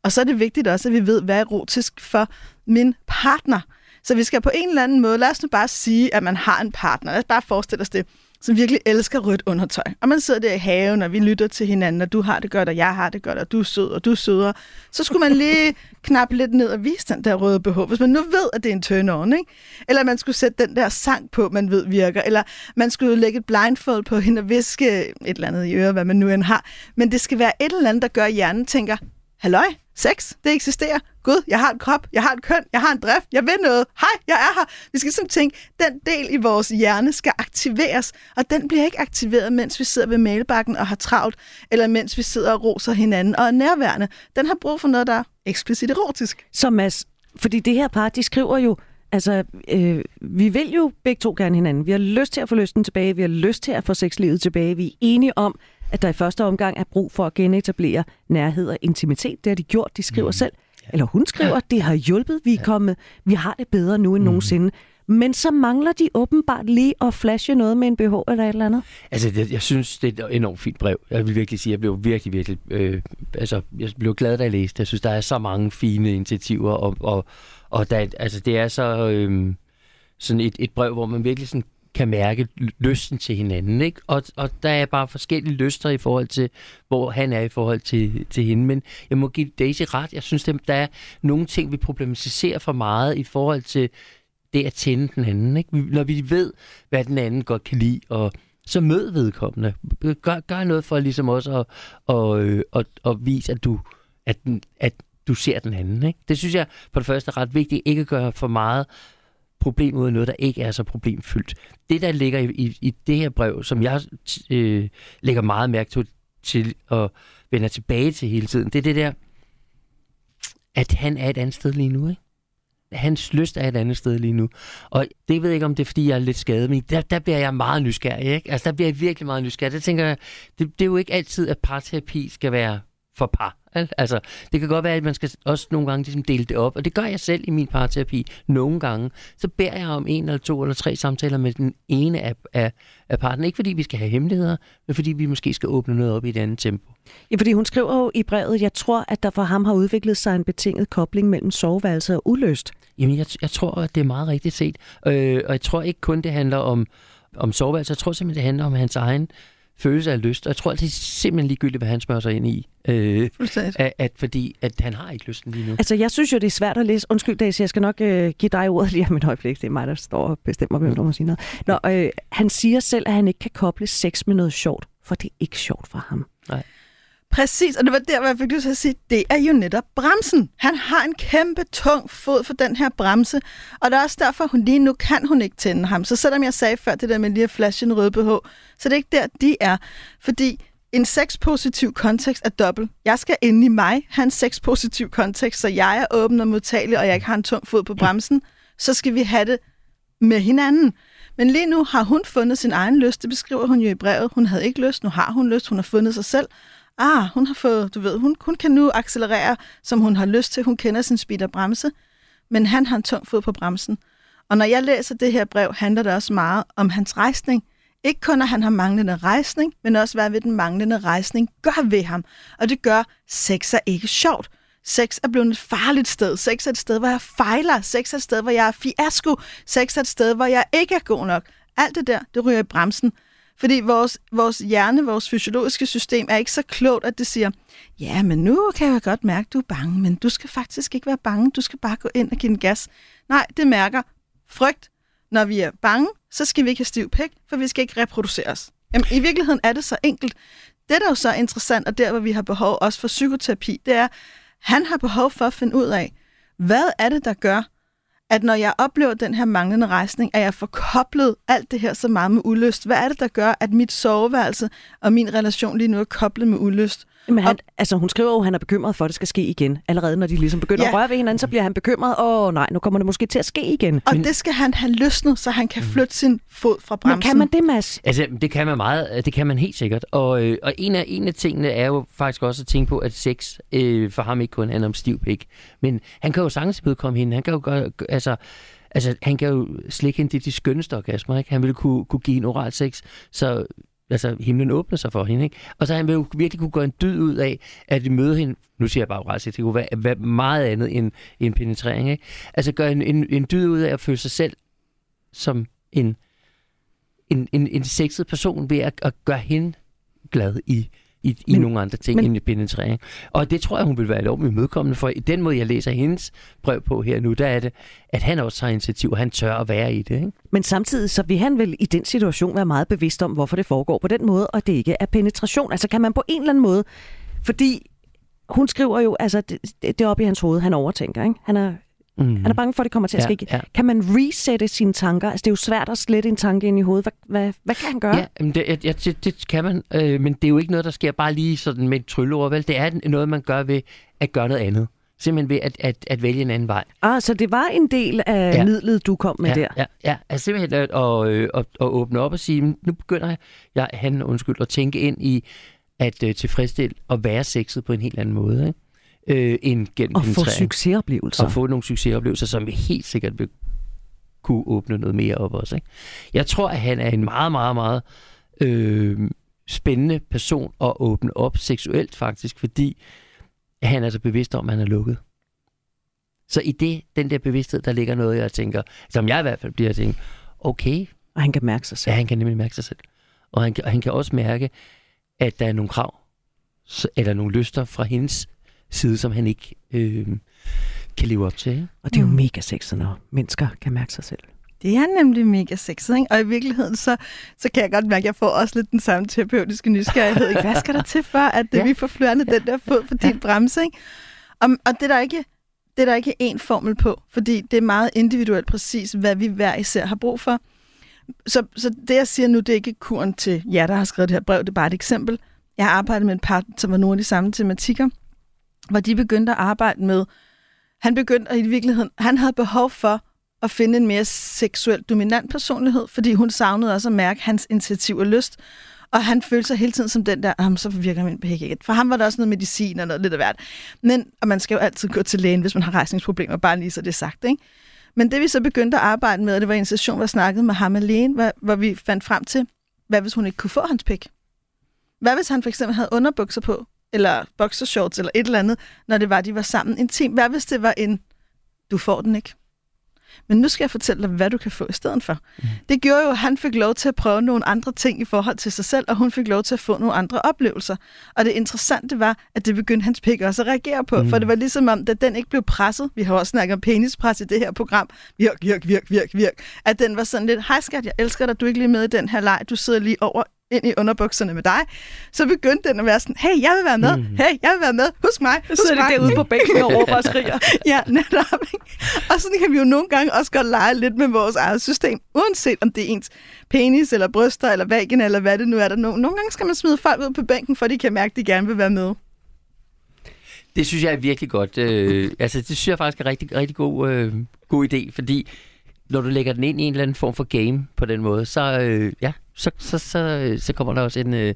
Og så er det vigtigt også, at vi ved, hvad er erotisk for min partner. Så vi skal på en eller anden måde, lad os nu bare sige, at man har en partner. Lad os bare forestille os det som virkelig elsker rødt undertøj. Og man sidder der i haven, og vi lytter til hinanden, og du har det godt, og jeg har det godt, og du er sød, og du er sødere. Så skulle man lige knappe lidt ned og vise den der røde BH, hvis man nu ved, at det er en turn on, ikke? Eller man skulle sætte den der sang på, man ved virker. Eller man skulle lægge et blindfold på hende og viske et eller andet i øret, hvad man nu end har. Men det skal være et eller andet, der gør, hjernen tænker, halløj, sex, det eksisterer. Gud, jeg har en krop, jeg har en køn, jeg har en drift, jeg vil noget. Hej, jeg er her. Vi skal simpelthen tænke, den del i vores hjerne skal aktiveres, og den bliver ikke aktiveret, mens vi sidder ved mailbakken og har travlt, eller mens vi sidder og roser hinanden og er nærværende. Den har brug for noget, der er eksplicit erotisk.
Så Mads, fordi det her par, de skriver jo, altså, øh, vi vil jo begge to gerne hinanden. Vi har lyst til at få lysten tilbage, vi har lyst til at få sexlivet tilbage. Vi er enige om, at der i første omgang er brug for at genetablere nærhed og intimitet. Det har de gjort, de skriver mm. selv. Eller hun skriver, ja. det har hjulpet, vi er kommet, vi har det bedre nu end mm. nogensinde. Men så mangler de åbenbart lige at flashe noget med en BH eller et eller andet.
Altså, jeg, jeg synes, det er et enormt fint brev. Jeg vil virkelig sige, jeg blev virkelig, virkelig... Øh, altså, jeg blev glad, da jeg læste. Jeg synes, der er så mange fine initiativer, og, og, og der, altså, det er så... Øh, sådan et, et brev, hvor man virkelig sådan kan mærke lysten til hinanden. Ikke? Og, og der er bare forskellige lyster i forhold til, hvor han er i forhold til, til hende. Men jeg må give Daisy ret. Jeg synes, der er nogle ting, vi problematiserer for meget i forhold til det at tænde den anden. Ikke? Når vi ved, hvad den anden godt kan lide, og så mød vedkommende. Gør, gør noget for ligesom også at, og, øh, og, og vise, at du, at, at du ser den anden. Ikke? Det synes jeg for det første er ret vigtigt, ikke at gøre for meget problem ud af noget, der ikke er så problemfyldt. Det, der ligger i, i, i det her brev, som jeg øh, lægger meget mærke til, til og vender tilbage til hele tiden, det er det der, at han er et andet sted lige nu, ikke? Hans lyst er et andet sted lige nu. Og det ved jeg ikke, om det er, fordi jeg er lidt skadet, men der, der bliver jeg meget nysgerrig, ikke? Altså, der bliver jeg virkelig meget nysgerrig. Det tænker jeg, det, det er jo ikke altid, at parterapi skal være for par. Altså, det kan godt være, at man skal også nogle gange ligesom dele det op, og det gør jeg selv i min parterapi nogle gange. Så beder jeg om en eller to eller tre samtaler med den ene af, af, af parten. Ikke fordi vi skal have hemmeligheder, men fordi vi måske skal åbne noget op i et andet tempo.
Ja, fordi hun skriver jo i brevet, jeg tror, at der for ham har udviklet sig en betinget kobling mellem soveværelse og uløst.
Jamen, jeg, jeg tror, at det er meget rigtigt set. Øh, og jeg tror ikke kun, det handler om, om soveværelse. Jeg tror simpelthen, det handler om hans egen følelse af lyst. Og jeg tror, det er simpelthen ligegyldigt, hvad han smører sig ind i.
Øh,
at, at, fordi at han har ikke lysten lige nu.
Altså, jeg synes jo, det er svært at læse. Undskyld, Daisy, jeg skal nok øh, give dig ordet lige om et øjeblik. Det er mig, der står og bestemmer, hvem der må sige noget. Nå, øh, han siger selv, at han ikke kan koble sex med noget sjovt, for det er ikke sjovt for ham.
Nej.
Præcis, og det var der, hvor jeg fik lyst til at sige, det er jo netop bremsen. Han har en kæmpe tung fod for den her bremse, og det er også derfor, hun lige nu kan hun ikke tænde ham. Så selvom jeg sagde før det der med lige at flashe en rød BH, så det er ikke der, de er. Fordi en sexpositiv kontekst er dobbelt. Jeg skal ind i mig have en sexpositiv kontekst, så jeg er åben og modtagelig, og jeg ikke har en tung fod på bremsen. Så skal vi have det med hinanden. Men lige nu har hun fundet sin egen lyst. Det beskriver hun jo i brevet. Hun havde ikke lyst, nu har hun lyst. Hun har fundet sig selv ah, hun har fået, du ved, hun, hun kan nu accelerere, som hun har lyst til. Hun kender sin speed og bremse, men han har en tung fod på bremsen. Og når jeg læser det her brev, handler det også meget om hans rejsning. Ikke kun, at han har manglende rejsning, men også, hvad ved den manglende rejsning gør ved ham. Og det gør, sex er ikke sjovt. Sex er blevet et farligt sted. Sex er et sted, hvor jeg fejler. Sex er et sted, hvor jeg er fiasko. Sex er et sted, hvor jeg ikke er god nok. Alt det der, det ryger i bremsen. Fordi vores, vores hjerne, vores fysiologiske system er ikke så klogt, at det siger, ja, men nu kan jeg godt mærke, at du er bange, men du skal faktisk ikke være bange. Du skal bare gå ind og give den gas. Nej, det mærker frygt. Når vi er bange, så skal vi ikke have stiv pæk, for vi skal ikke reproducere os. Jamen, I virkeligheden er det så enkelt. Det, der er jo så interessant, og der, hvor vi har behov også for psykoterapi, det er, han har behov for at finde ud af, hvad er det, der gør, at når jeg oplever den her manglende rejsning, at jeg forkoblet alt det her så meget med ulyst. Hvad er det, der gør, at mit soveværelse og min relation lige nu er koblet med ulyst?
Men han, og, altså, hun skriver jo, at han er bekymret for, at det skal ske igen. Allerede når de ligesom begynder ja. at røre ved hinanden, så bliver han bekymret. Åh nej, nu kommer det måske til at ske igen.
Og Men... det skal han have løsnet, så han kan mm. flytte sin fod fra bremsen. Men
kan man det, Mads?
Altså, det kan man meget. Det kan man helt sikkert. Og, øh, og en, af, en af tingene er jo faktisk også at tænke på, at sex øh, for ham ikke kun handler om stiv pik. Men han kan jo sagtens komme hende. Han kan jo gøre, altså, Altså, han kan jo slikke hende til de skønneste orgasmer, ikke? Han ville kunne, kunne give en oral sex, så altså, himlen åbner sig for hende. Ikke? Og så han vil jo virkelig kunne gøre en dyd ud af, at møde hende, nu siger jeg bare oral det kunne være, være meget andet end, end penetrering. Ikke? Altså gøre en, en, en dyd ud af at føle sig selv som en, en, en, en sexet person ved at, at gøre hende glad i, i, men, i nogle andre ting men, end i penetrering. Og det tror jeg, hun vil være enormt imødekommende for. I den måde, jeg læser hendes brev på her nu, der er det, at han også tager initiativ, og han tør at være i det. Ikke?
Men samtidig så vil han vel i den situation være meget bevidst om, hvorfor det foregår på den måde, og det ikke er penetration. Altså kan man på en eller anden måde, fordi hun skriver jo, altså det, det er oppe i hans hoved, han overtænker. Ikke? Han er Mm. Han er bange for, at det kommer til at ske. Ja, ja. Kan man resette sine tanker? Altså, det er jo svært at slette en tanke ind i hovedet. Hvad, hvad, hvad kan han gøre?
Ja, det, ja, det, det kan man, øh, men det er jo ikke noget, der sker bare lige sådan med et trylleord, vel? Det er noget, man gør ved at gøre noget andet. Simpelthen ved at, at, at vælge en anden vej.
Ah, så det var en del af ja. midlet, du kom med
ja,
der?
Ja, ja. Altså simpelthen at, at, at, at, åbne op og sige, nu begynder jeg, han, undskyld, at tænke ind i at uh, tilfredsstille og være sexet på en helt anden måde. Ikke? Øh, end gennem
Og få succesoplevelser.
Og få nogle succesoplevelser, som vi helt sikkert vil kunne åbne noget mere op også. Ikke? Jeg tror, at han er en meget, meget, meget øh, spændende person at åbne op seksuelt faktisk, fordi han er så bevidst om, at han er lukket. Så i det, den der bevidsthed, der ligger noget, jeg tænker, som jeg i hvert fald bliver tænkt, okay.
Og han kan mærke sig selv.
Ja, han kan nemlig mærke sig selv. Og han, og han kan også mærke, at der er nogle krav, eller nogle lyster fra hendes side, som han ikke øh, kan leve op til.
Og det er jo mm. mega sexet, når mennesker kan mærke sig selv.
Det er nemlig mega sexet, ikke? Og i virkeligheden, så, så kan jeg godt mærke, at jeg får også lidt den samme terapeutiske nysgerrighed. Ikke? Hvad skal der til for, at ja. vi får flørnet ja. den der fod på din ja. bremse, ikke? Og, og det er der ikke det er der ikke én formel på, fordi det er meget individuelt præcis, hvad vi hver især har brug for. Så, så det, jeg siger nu, det er ikke kuren til jer, der har skrevet det her brev, det er bare et eksempel. Jeg har arbejdet med en par, som var nogle af de samme tematikker, hvor de begyndte at arbejde med, han begyndte i virkeligheden, han havde behov for at finde en mere seksuelt dominant personlighed, fordi hun savnede også at mærke hans initiativ og lyst. Og han følte sig hele tiden som den der, ah, så virker min pæk ikke. For ham var der også noget medicin og noget lidt af hvert. Men, og man skal jo altid gå til lægen, hvis man har rejsningsproblemer, bare lige så det er sagt. Ikke? Men det vi så begyndte at arbejde med, og det var en session, hvor jeg snakkede med ham alene, hvor, hvor vi fandt frem til, hvad hvis hun ikke kunne få hans pik? Hvad hvis han for eksempel havde underbukser på, eller boxershorts, eller et eller andet, når det var, de var sammen intim? Hvad hvis det var en, du får den ikke? Men nu skal jeg fortælle dig, hvad du kan få i stedet for. Mm. Det gjorde jo, at han fik lov til at prøve nogle andre ting i forhold til sig selv, og hun fik lov til at få nogle andre oplevelser. Og det interessante var, at det begyndte hans pik også at reagere på, mm. for det var ligesom om, at den ikke blev presset. Vi har også snakket om penispres i det her program. Virk, virk, virk, virk, virk. At den var sådan lidt, hej skat, jeg elsker dig, du er ikke lige med i den her leg, du sidder lige over ind i underbukserne med dig, så begyndte den at være sådan, hey, jeg vil være med, mm. hey, jeg vil være med, husk mig, husk
så er det derude på bænken og råber og skriger.
ja, netop. Og sådan kan vi jo nogle gange også godt lege lidt med vores eget system, uanset om det er ens penis, eller bryster, eller vagina, eller hvad det nu er. Der nogle, nogle gange skal man smide folk ud på bænken, for de kan mærke, at de gerne vil være med.
Det synes jeg er virkelig godt. Øh, altså, det synes jeg faktisk er en rigtig, rigtig god, øh, god idé, fordi når du lægger den ind i en eller anden form for game på den måde, så, øh, ja, så, så, så, så kommer der også en, øh,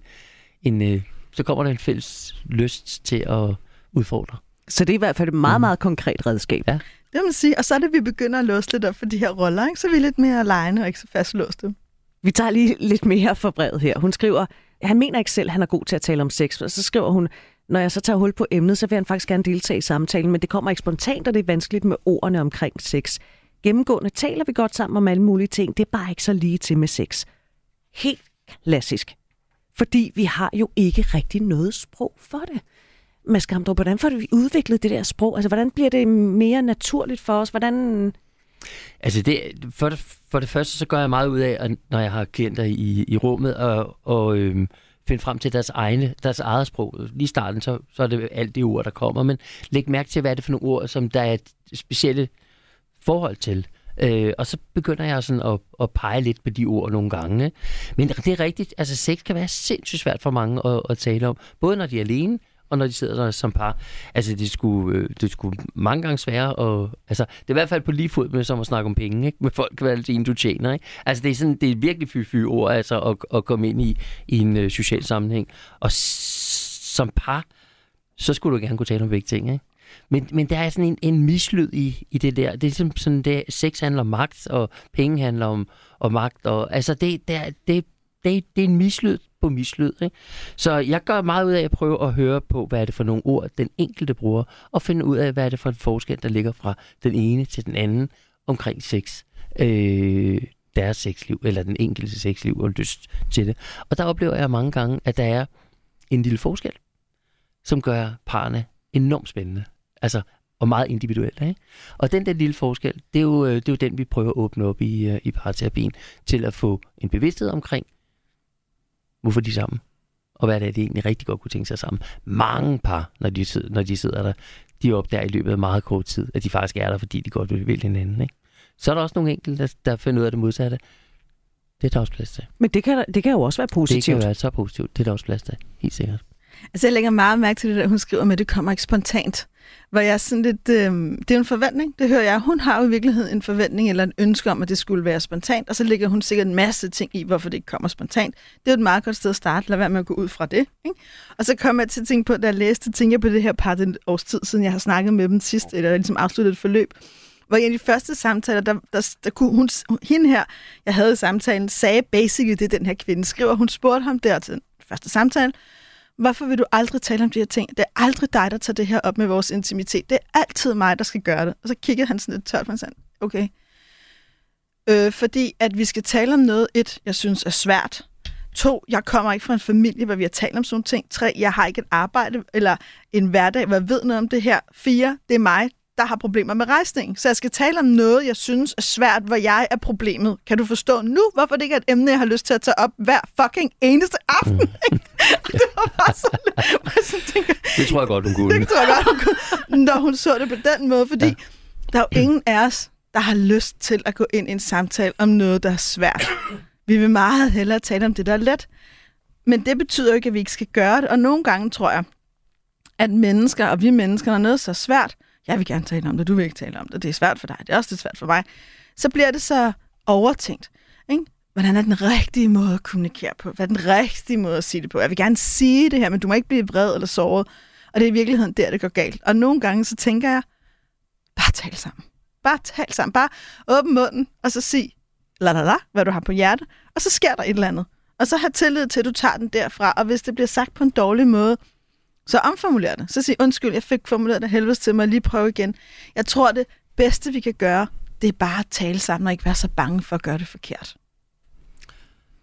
en, øh, så kommer der en fælles lyst til at udfordre.
Så det er i hvert fald et meget, mm. meget konkret redskab.
Ja.
Det må man sige. Og så er det, vi begynder at låse lidt op for de her roller, ikke? så vi er lidt mere alene og ikke så fastlåste.
Vi tager lige lidt mere for brevet her. Hun skriver, han mener ikke selv, at han er god til at tale om sex. Og så skriver hun, når jeg så tager hul på emnet, så vil han faktisk gerne deltage i samtalen, men det kommer ikke spontant, og det er vanskeligt med ordene omkring sex. Gennemgående taler vi godt sammen om alle mulige ting. Det er bare ikke så lige til med sex. Helt klassisk. Fordi vi har jo ikke rigtig noget sprog for det. Mads Gamdrup, hvordan får vi udviklet det der sprog? Altså, hvordan bliver det mere naturligt for os? Hvordan...
Altså, det, for, det, for det første, så gør jeg meget ud af, at, når jeg har klienter i, i rummet, og, og øhm, finde frem til deres, egne, deres eget sprog. Lige i starten, så, så er det alt det ord, der kommer, men læg mærke til, hvad er det for nogle ord, som der er specielle forhold til. Øh, og så begynder jeg sådan at, at pege lidt på de ord nogle gange. Men det er rigtigt, altså sex kan være sindssygt svært for mange at, at tale om. Både når de er alene, og når de sidder der som par. Altså, det skulle, øh, det skulle mange gange svære. Og, altså, det er i hvert fald på lige fod med som at snakke om penge, ikke? Med folk, hvad det en, du tjener, ikke? Altså, det er, sådan, det er virkelig fy-fy ord, altså, at, at komme ind i, i en uh, social sammenhæng. Og som par, så skulle du gerne kunne tale om begge ting, ikke? Men, men der er sådan en, en mislyd i, i det der. Det er ligesom sådan, det, sex handler om magt, og penge handler om, om magt. Og, altså, det, det, det, det, det er en mislyd på mislyd. Ikke? Så jeg gør meget ud af at prøve at høre på, hvad er det for nogle ord, den enkelte bruger, og finde ud af, hvad er det for en forskel, der ligger fra den ene til den anden omkring sex. Øh, deres sexliv, eller den enkelte sexliv og lyst til det. Og der oplever jeg mange gange, at der er en lille forskel, som gør parerne enormt spændende. Altså, og meget individuelt. Ikke? Og den der lille forskel, det er, jo, øh, det er jo den, vi prøver at åbne op i, øh, i parterapien, til at få en bevidsthed omkring, hvorfor de er sammen, og hvad det er, de egentlig rigtig godt kunne tænke sig sammen. Mange par, når de, sidder, når de sidder der, de opdager i løbet af meget kort tid, at de faktisk er der, fordi de godt vil, vil hinanden. Ikke? Så er der også nogle enkelte, der, der finder ud af det modsatte. Det er der også plads til.
Men det kan, det kan jo også være positivt.
Det kan være så positivt. Det er der også plads til, helt sikkert.
Altså, jeg lægger meget mærke til det der, hun skriver med, at det kommer ikke spontant. Hvor jeg sådan lidt, øh, det er en forventning, det hører jeg. Hun har jo i virkeligheden en forventning eller en ønske om, at det skulle være spontant, og så ligger hun sikkert en masse ting i, hvorfor det ikke kommer spontant. Det er jo et meget godt sted at starte, lad være med at gå ud fra det. Ikke? Og så kommer jeg til at tænke på, da jeg læste, tænker jeg på det her par den års tid, siden jeg har snakket med dem sidst, eller ligesom afsluttet et forløb, hvor en af de første samtaler, der, der, der kunne hun, hende her, jeg havde i samtalen, sagde basically det, den her kvinde skriver. Hun spurgte ham der til den første samtale, Hvorfor vil du aldrig tale om de her ting? Det er aldrig dig, der tager det her op med vores intimitet. Det er altid mig, der skal gøre det. Og så kiggede han sådan lidt tørt på sagde, okay. Øh, fordi at vi skal tale om noget, et, jeg synes er svært. To, jeg kommer ikke fra en familie, hvor vi har talt om sådan ting. Tre, jeg har ikke et arbejde eller en hverdag, hvor jeg ved noget om det her. Fire, det er mig, der har problemer med rejsning. Så jeg skal tale om noget, jeg synes er svært, hvor jeg er problemet. Kan du forstå nu, hvorfor det ikke er et emne, jeg har lyst til at tage op hver fucking eneste aften? Mm. det var bare så,
sådan, tænker, det tror jeg godt, hun kunne.
Det tror jeg godt, hun kunne, når hun så det på den måde, fordi ja. der er jo ingen af os, der har lyst til at gå ind i en samtale om noget, der er svært. Vi vil meget hellere tale om det, der er let. Men det betyder jo ikke, at vi ikke skal gøre det. Og nogle gange tror jeg, at mennesker, og vi mennesker, når noget er så svært, jeg vil gerne tale om det, du vil ikke tale om det, det er svært for dig, det er også lidt svært for mig. så bliver det så overtænkt. Ikke? Hvordan er den rigtige måde at kommunikere på? Hvad er den rigtige måde at sige det på? Jeg vil gerne sige det her, men du må ikke blive vred eller såret. Og det er i virkeligheden der, det går galt. Og nogle gange så tænker jeg, bare tal sammen. Bare tal sammen. Bare åbn munden, og så sig, la la la, hvad du har på hjertet, og så sker der et eller andet. Og så have tillid til, at du tager den derfra, og hvis det bliver sagt på en dårlig måde, så omformuler det. Så sig, undskyld, jeg fik formuleret det helvedes til mig, lige prøve igen. Jeg tror, det bedste, vi kan gøre, det er bare at tale sammen, og ikke være så bange for at gøre det forkert.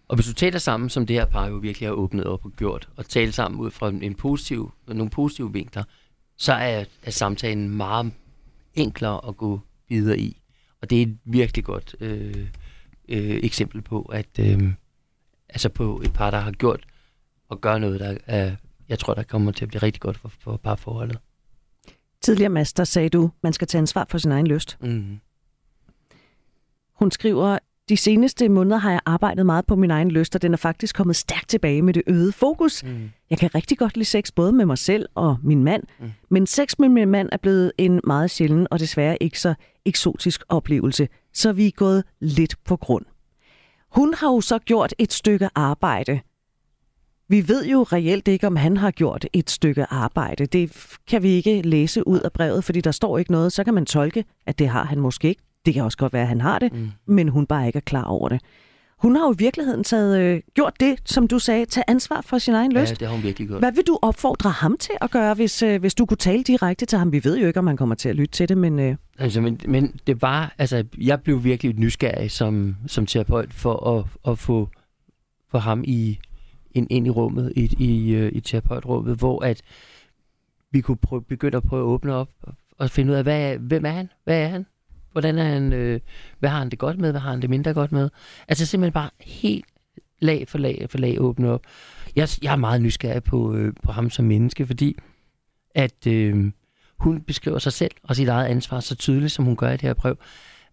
Og hvis du taler sammen, som det her par jo virkelig har åbnet op og gjort, og tale sammen ud fra en positiv, nogle positive vinkler, så er, er samtalen meget enklere at gå videre i. Og det er et virkelig godt øh, øh, eksempel på, at øh, altså på et par, der har gjort og gør noget, der er, jeg tror, der kommer til at blive rigtig godt for, for parforholdet.
Tidligere, Mads, der sagde du, man skal tage ansvar for sin egen lyst.
Mm.
Hun skriver, de seneste måneder har jeg arbejdet meget på min egen lyst, og den er faktisk kommet stærkt tilbage med det øgede fokus.
Mm.
Jeg kan rigtig godt lide sex både med mig selv og min mand,
Mm.
men sex med min mand er blevet en meget sjælden og desværre ikke så eksotisk oplevelse, så vi er gået lidt på grund. Hun har jo så gjort et stykke arbejde. Vi ved jo reelt ikke, om han har gjort et stykke arbejde. Det kan vi ikke læse ud af brevet, fordi der står ikke noget. Så kan man tolke, at det har han måske ikke. Det kan også godt være, at han har det,
Mm.
men hun bare ikke er klar over det. Hun har jo i virkeligheden taget, øh, gjort det, som du sagde, tage ansvar for sin egen lyst.
Ja, det har hun virkelig gjort.
Hvad vil du opfordre ham til at gøre, hvis, øh, hvis du kunne tale direkte til ham? Vi ved jo ikke, om han kommer til at lytte til det, men øh,
Altså, men, men det var, altså, jeg blev virkelig nysgerrig som, som terapeut for at, at få for ham i, ind, ind i rummet, i, i, øh, i terapeutrummet, hvor at vi kunne prøve, begynde at prøve at åbne op og, og finde ud af, hvad, hvem er han? Hvad er han? Hvordan er han? Øh, hvad har han det godt med? Hvad har han det mindre godt med? Altså simpelthen bare helt lag for lag for lag åbne op. Jeg, jeg er meget nysgerrig på, øh, på ham som menneske, fordi at øh, hun beskriver sig selv og sit eget ansvar så tydeligt, som hun gør i det her brev.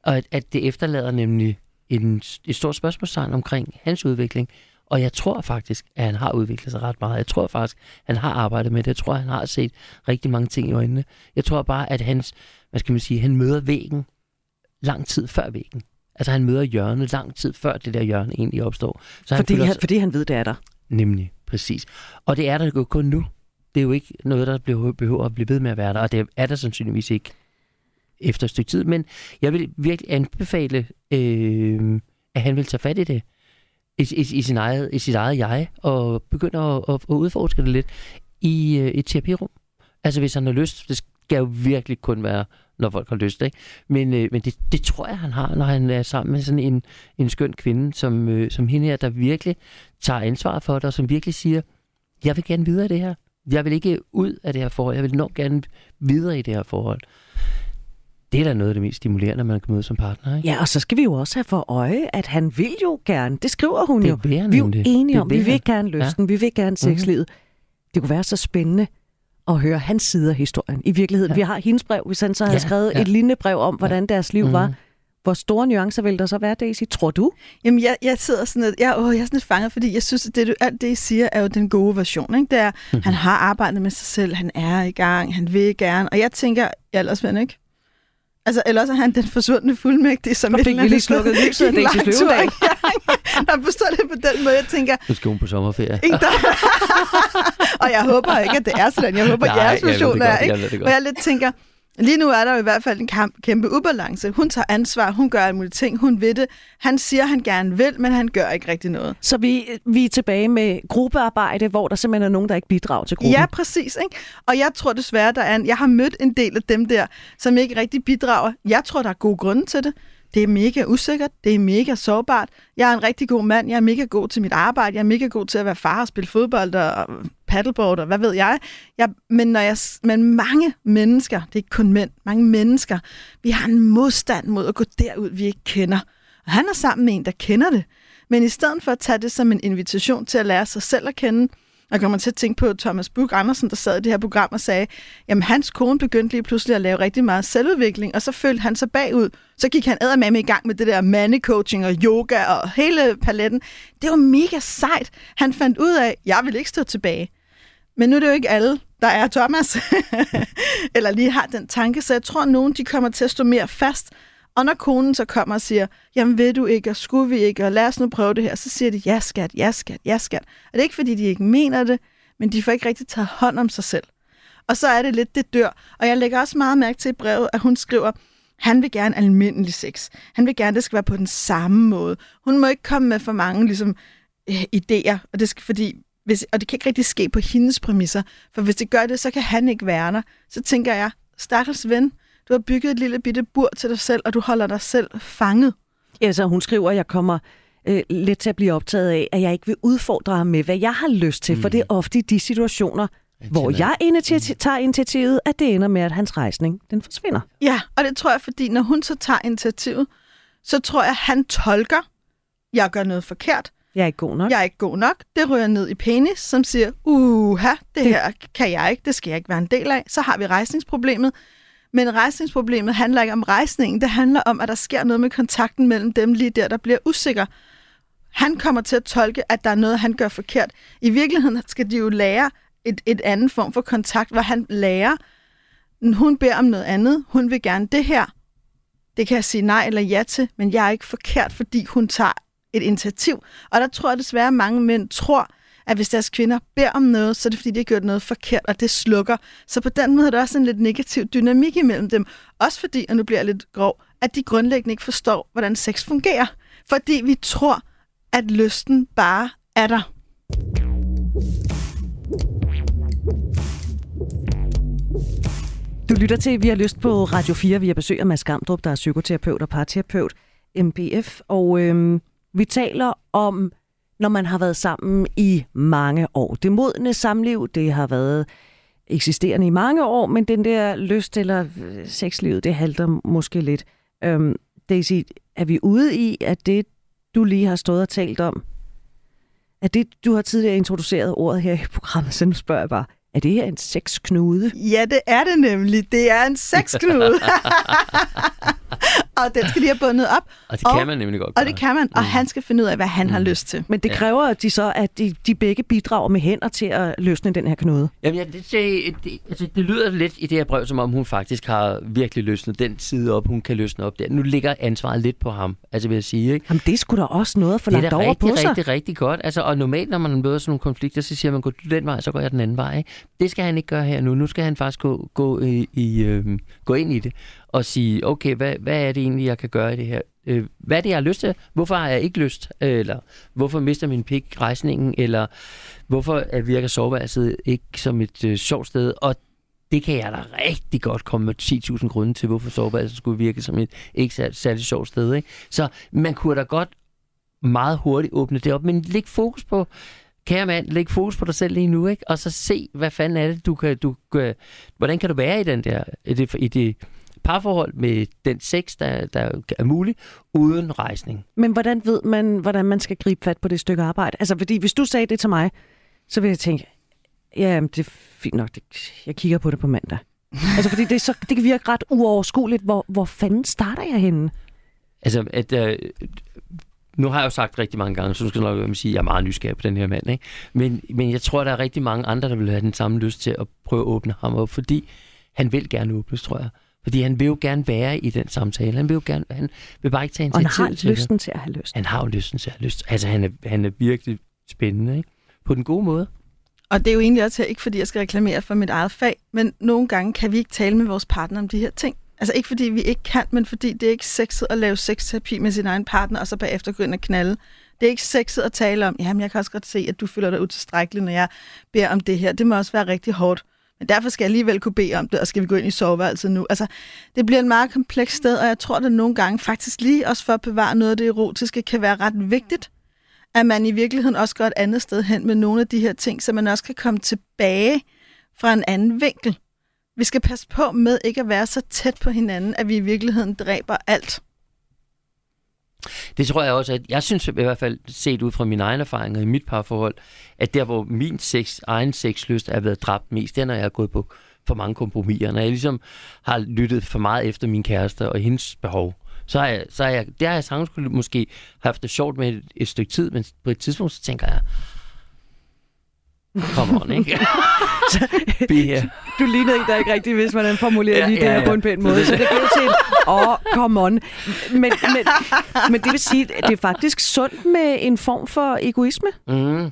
Og at, at det efterlader nemlig en, et stort spørgsmålstegn omkring hans udvikling. Og jeg tror faktisk, at han har udviklet sig ret meget. Jeg tror faktisk, at han har arbejdet med det. Jeg tror, at han har set rigtig mange ting i øjnene. Jeg tror bare, at hans, hvad skal man sige, han møder væggen lang tid før væggen. Altså han møder hjørnet lang tid før det der hjørne egentlig opstår. Så han
fordi,
føler
han, fordi han ved, det er der.
Nemlig, præcis. Og det er der jo kun nu. Det er jo ikke noget, der behøver at blive ved med at være der, og det er der sandsynligvis ikke efter et stykke tid. Men jeg vil virkelig anbefale, øh, at han vil tage fat i det i, i, i, sin eget, i sit eget jeg, og begynder at, at, at udforske det lidt øh, i et terapirum. Altså hvis han har lyst, det skal jo virkelig kun være, når folk har lyst, ikke? Men, øh, men det, det tror jeg, han har, når han er sammen med sådan en, en skøn kvinde, som, øh, som hende her, der virkelig tager ansvar for det, og som virkelig siger, jeg vil gerne videre i det her. Jeg vil ikke ud af det her forhold. Jeg vil nok gerne videre i det her forhold. Det er da noget af det mest stimulerende, man kan møde som partner, ikke?
Ja, og så skal vi jo også have for øje, at han vil jo gerne. Det skriver hun
Det
jo. Vi er jo enige
Det
om, vi
vil
gerne lysten, vi vil gerne sexlivet. Det kunne være så spændende at høre hans side af historien. I virkeligheden,
Ja.
vi har hendes brev, hvis han så havde
Ja,
skrevet
ja.
et lignende brev om, hvordan deres liv
Mhm.
var. Hvor store nuancer vil der så være, Daisy, tror du?
Jamen, jeg, jeg sidder sådan lidt, jeg, åh, jeg er sådan lidt fanget, fordi jeg synes, at det, du, alt det, I siger, er jo den gode version. Ikke? Det er,
Mhm.
han har arbejdet med sig selv, han er i gang, han vil gerne. Og jeg tænker, jeg ellers ven, ikke? Altså, ellers er han den forsvundne fuldmægtige, som
Og
et
fik
eller
vi lige slukket lyset af Daisy Løvedal.
Jeg forstår det på den måde, jeg tænker,
Nu skal hun på sommerferie.
ikke der... og jeg håber ikke, at det er sådan. Jeg håber,
Nej,
jeres
ved det
version er, ikke?
jeg
Og jeg lidt tænker, lige nu er der jo i hvert fald en kamp, kæmpe ubalance. Hun tager ansvar, hun gør alle mulige ting, hun ved det. Han siger, han gerne vil, men han gør ikke rigtig noget.
Så vi, vi er tilbage med gruppearbejde, hvor der simpelthen er nogen, der ikke bidrager til gruppen.
Ja, præcis. Ikke? Og jeg tror desværre, der er en, jeg har mødt en del af dem der, som ikke rigtig bidrager. Jeg tror, der er gode grunde til det. Det er mega usikkert, det er mega sårbart. Jeg er en rigtig god mand, jeg er mega god til mit arbejde, jeg er mega god til at være far og spille fodbold og paddleboard og hvad ved jeg. jeg men, når jeg men mange mennesker, det er ikke kun mænd, mange mennesker, vi har en modstand mod at gå derud, vi ikke kender. Og han er sammen med en, der kender det. Men i stedet for at tage det som en invitation til at lære sig selv at kende, jeg kommer til at tænke på Thomas Bug Andersen, der sad i det her program og sagde, jamen hans kone begyndte lige pludselig at lave rigtig meget selvudvikling, og så følte han sig bagud. Så gik han med i gang med det der mandecoaching og yoga og hele paletten. Det var mega sejt. Han fandt ud af, jeg vil ikke stå tilbage. Men nu er det jo ikke alle, der er Thomas, eller lige har den tanke, så jeg tror, at nogen de kommer til at stå mere fast, Og når konen så kommer og siger, jamen ved du ikke, og skulle vi ikke, og lad os nu prøve det her, så siger de, ja skat, ja skat, ja skat. Og det er ikke, fordi de ikke mener det, men de får ikke rigtig taget hånd om sig selv. Og så er det lidt, det dør. Og jeg lægger også meget mærke til i brevet, at hun skriver, han vil gerne almindelig sex. Han vil gerne, det skal være på den samme måde. Hun må ikke komme med for mange ligesom, øh, idéer, og det skal, fordi hvis, og det kan ikke rigtig ske på hendes præmisser, for hvis det gør det, så kan han ikke være der. Så tænker jeg, stakkels ven, du har bygget et lille bitte bur til dig selv, og du holder dig selv fanget.
Ja, så hun skriver, at jeg kommer øh, lidt til at blive optaget af, at jeg ikke vil udfordre ham med, hvad jeg har lyst til, mm. for det er ofte i de situationer, jeg hvor jeg initiativ, mm. tager initiativet, at det ender med, at hans rejsning den forsvinder.
Ja, og det tror jeg, fordi når hun så tager initiativet, så tror jeg, at han tolker, jeg gør noget forkert,
jeg er ikke god nok.
Jeg er ikke god nok. Det rører ned i penis, som siger, uha, det, det her kan jeg ikke, det skal jeg ikke være en del af. Så har vi rejsningsproblemet. Men rejsningsproblemet handler ikke om rejsningen. Det handler om, at der sker noget med kontakten mellem dem lige der, der bliver usikker. Han kommer til at tolke, at der er noget, han gør forkert. I virkeligheden skal de jo lære et, et andet form for kontakt, hvor han lærer, hun beder om noget andet, hun vil gerne det her. Det kan jeg sige nej eller ja til, men jeg er ikke forkert, fordi hun tager et initiativ. Og der tror jeg desværre, at mange mænd tror, at hvis deres kvinder beder om noget, så er det fordi, de har gjort noget forkert, og det slukker. Så på den måde er der også en lidt negativ dynamik imellem dem. Også fordi, og nu bliver jeg lidt grov, at de grundlæggende ikke forstår, hvordan sex fungerer. Fordi vi tror, at lysten bare er der.
Du lytter til Vi har lyst på Radio 4. Vi har besøg af Mads Gamdrup, der er psykoterapeut og parterapeut, MBF. Og øhm, vi taler om, når man har været sammen i mange år. Det modne samliv, det har været eksisterende i mange år, men den der lyst eller øh, sexlivet, det halter måske lidt. Øhm, Daisy, er vi ude i, at det, du lige har stået og talt om, at det, du har tidligere introduceret ordet her i programmet, så nu spørger jeg bare, er det her en sexknude?
Ja, det er det nemlig. Det er en sexknude. og den skal de have bundet op.
Og det og, kan man nemlig godt gøre.
Og det kan man, og mm. han skal finde ud af, hvad han mm. har lyst til.
Men det kræver at de så, at de, de begge bidrager med hænder til at løsne den her knude.
Jamen, ja, det, det, det, altså, det lyder lidt i det her brev, som om hun faktisk har virkelig løsnet den side op, hun kan løsne op der. Nu ligger ansvaret lidt på ham, altså vil jeg sige. Ikke?
Jamen, det skulle da også noget for lagt over
rigtig,
på sig.
Det er rigtig, rigtig godt. Altså, og normalt, når man møder sådan nogle konflikter, så siger man, gå den vej, så går jeg den anden vej. Ikke? Det skal han ikke gøre her nu. Nu skal han faktisk gå, gå, i, i, øh, gå ind i det og sige, okay, hvad, hvad er det egentlig, jeg kan gøre i det her? Øh, hvad er det, jeg har lyst til? Hvorfor har jeg ikke lyst? Eller hvorfor mister min pik rejsningen? Eller hvorfor øh, virker soveværelset ikke som et øh, sjovt sted? Og det kan jeg da rigtig godt komme med 10.000 grunde til, hvorfor soveværelset skulle virke som et ikke særligt, særligt sjovt sted. Ikke? Så man kunne da godt meget hurtigt åbne det op, men læg fokus på, kære mand, læg fokus på dig selv lige nu, ikke? og så se, hvad fanden er det, du kan, du, hvordan kan du være i den der, i det, i det parforhold med den sex, der, der er mulig, uden rejsning.
Men hvordan ved man, hvordan man skal gribe fat på det stykke arbejde? Altså, fordi hvis du sagde det til mig, så vil jeg tænke, ja, det er fint nok, det, jeg kigger på det på mandag. altså, fordi det, er så, det kan virke ret uoverskueligt. Hvor, hvor fanden starter jeg henne?
Altså, at, øh, nu har jeg jo sagt rigtig mange gange, så du skal nok sige, at jeg er meget nysgerrig på den her mand. Ikke? Men, men jeg tror, der er rigtig mange andre, der vil have den samme lyst til at prøve at åbne ham op, fordi han vil gerne åbnes, tror jeg. Fordi han vil jo gerne være i den samtale. Han vil jo gerne, han vil bare ikke tage initiativ
til Og han har lysten det. til at have lyst.
Han har jo lysten til at have lyst. Altså, han er, han er virkelig spændende, ikke? På den gode måde.
Og det er jo egentlig også ikke, fordi jeg skal reklamere for mit eget fag, men nogle gange kan vi ikke tale med vores partner om de her ting. Altså ikke fordi vi ikke kan, men fordi det er ikke sexet at lave sexterapi med sin egen partner, og så bagefter gå ind og knalde. Det er ikke sexet at tale om, jamen jeg kan også godt se, at du føler dig utilstrækkelig, når jeg beder om det her. Det må også være rigtig hårdt. Men derfor skal jeg alligevel kunne bede om det, og skal vi gå ind i soveværelset nu. Altså, det bliver en meget kompleks sted, og jeg tror, at nogle gange faktisk lige også for at bevare noget af det erotiske, kan være ret vigtigt, at man i virkeligheden også går et andet sted hen med nogle af de her ting, så man også kan komme tilbage fra en anden vinkel. Vi skal passe på med ikke at være så tæt på hinanden, at vi i virkeligheden dræber alt.
Det tror jeg også, at jeg synes i hvert fald, set ud fra mine egne erfaringer i mit parforhold, at der, hvor min sex, egen sexlyst er blevet dræbt mest, det er, når jeg har gået på for mange kompromiser. Når jeg ligesom har lyttet for meget efter min kæreste og hendes behov, så har jeg, så har jeg, det har jeg sagtens måske haft det sjovt med et, et stykke tid, men på et tidspunkt, så tænker jeg, Come on, ikke? Here.
Du ligner ikke, der ikke rigtigt, hvis man formulerer
Ja,
lige det
ja,
her
ja.
på en pæn måde. Så det blev til åh, oh, come on. Men, men, men det vil sige, at det er faktisk sundt med en form for egoisme.
Mm.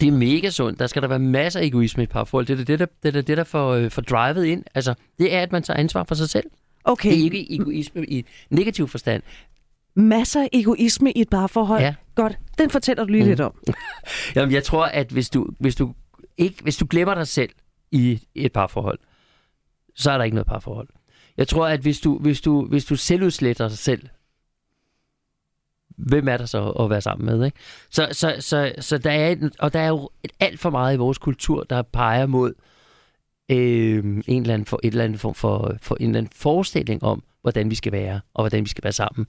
Det er mega sundt. Der skal der være masser af egoisme i et parforhold. Det er det, der, det, er det, der får, øh, får drivet ind. Altså, det er, at man tager ansvar for sig selv.
Okay,
Det er ikke egoisme i negativ forstand.
masser af egoisme i et parforhold.
Ja.
Godt, den fortæller du lige
Mm.
lidt om.
Jamen, jeg tror, at hvis du, hvis du, ikke, hvis du glemmer dig selv i et parforhold, så er der ikke noget parforhold. Jeg tror, at hvis du, hvis du, hvis du selvudsletter dig selv, hvem er der så at være sammen med? Ikke? Så, så, så, så der er, et, og der er jo et alt for meget i vores kultur, der peger mod øh, en eller anden, for, et eller andet form for, for en eller anden forestilling om, hvordan vi skal være, og hvordan vi skal være sammen.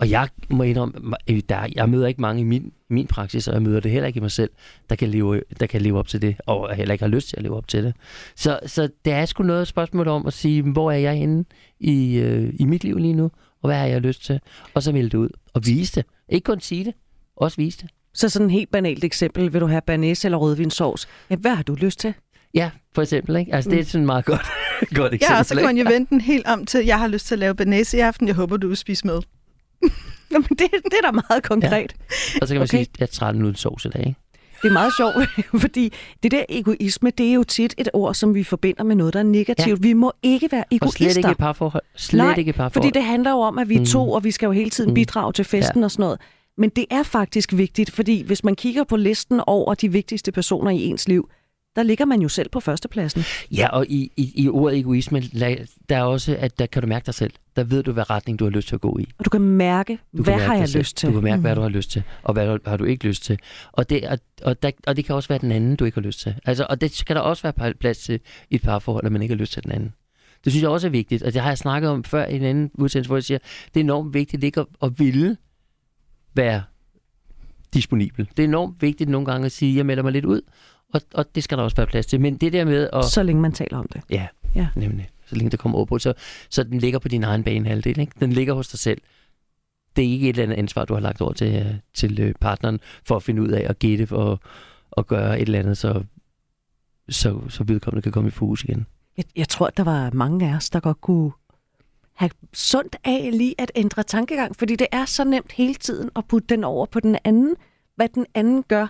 Og jeg må indrømme, øh, der, jeg møder ikke mange i min, min praksis, og jeg møder det heller ikke i mig selv, der kan, leve, der kan leve op til det, og heller ikke har lyst til at leve op til det. Så, så det er sgu noget spørgsmål om at sige, hvor er jeg henne i, øh, i mit liv lige nu, og hvad har jeg lyst til? Og så melde det ud og vise det. Ikke kun sige det, også vise det.
Så sådan et helt banalt eksempel. Vil du have banæs eller rødvinsovs? Ja, hvad har du lyst til?
Ja, for eksempel. Ikke? Altså, det er sådan et meget godt, godt eksempel.
Ja, og så kan man jo vente den helt om til, jeg har lyst til at lave banæse i aften. Jeg håber, du vil spise med.
Jamen, det, det er da meget konkret.
Og så kan man
Okay.
sige, at jeg er træt uden sovs i dag. Ikke?
Det er meget sjovt, fordi det der egoisme, det er jo tit et ord, som vi forbinder med noget, der er negativt. Ja. Vi må ikke være
Og
egoister.
slet ikke et parforhold. Slet
Nej,
ikke et parforhold.
Fordi det handler jo om, at vi er to,
Mm.
og vi skal jo hele tiden
Mm.
bidrage til festen og sådan noget. Men det er faktisk vigtigt, fordi hvis man kigger på listen over de vigtigste personer i ens liv, der ligger man jo selv på førstepladsen.
Ja, og i, i, i ordet egoisme, der er også, at der kan du mærke dig selv. Der ved du, hvad retning du har lyst til at gå i.
Og du kan mærke,
Du
hvad
kan mærke
har jeg
selv.
lyst til.
Du kan mærke, hvad du har lyst til, og hvad har du ikke lyst til. Og det, og, og, der, og det kan også være den anden, du ikke har lyst til. Altså, og det skal der også være plads til i et parforhold, at man ikke har lyst til den anden. Det synes jeg også er vigtigt, og det har jeg snakket om før i en anden udsendelse, hvor jeg siger, det er enormt vigtigt ikke at, at ville være disponibel. Det er enormt vigtigt nogle gange at sige, jeg melder mig lidt ud, og, og det skal der også være plads til. Men det der med at...
Så længe man taler om det.
Ja,
Ja.
nemlig. Så længe der kommer på, så, så den ligger på din egen banehalvdel. Ikke? Den ligger hos dig selv. Det er ikke et eller andet ansvar, du har lagt over til, øh, til øh, partneren, for at finde ud af at gætte og, og gøre et eller andet, så, så, så vedkommende kan komme i fokus igen.
Jeg, jeg tror, der var mange af os, der godt kunne have sundt af lige at ændre tankegang, fordi det er så nemt hele tiden at putte den over på den anden. Hvad den anden gør,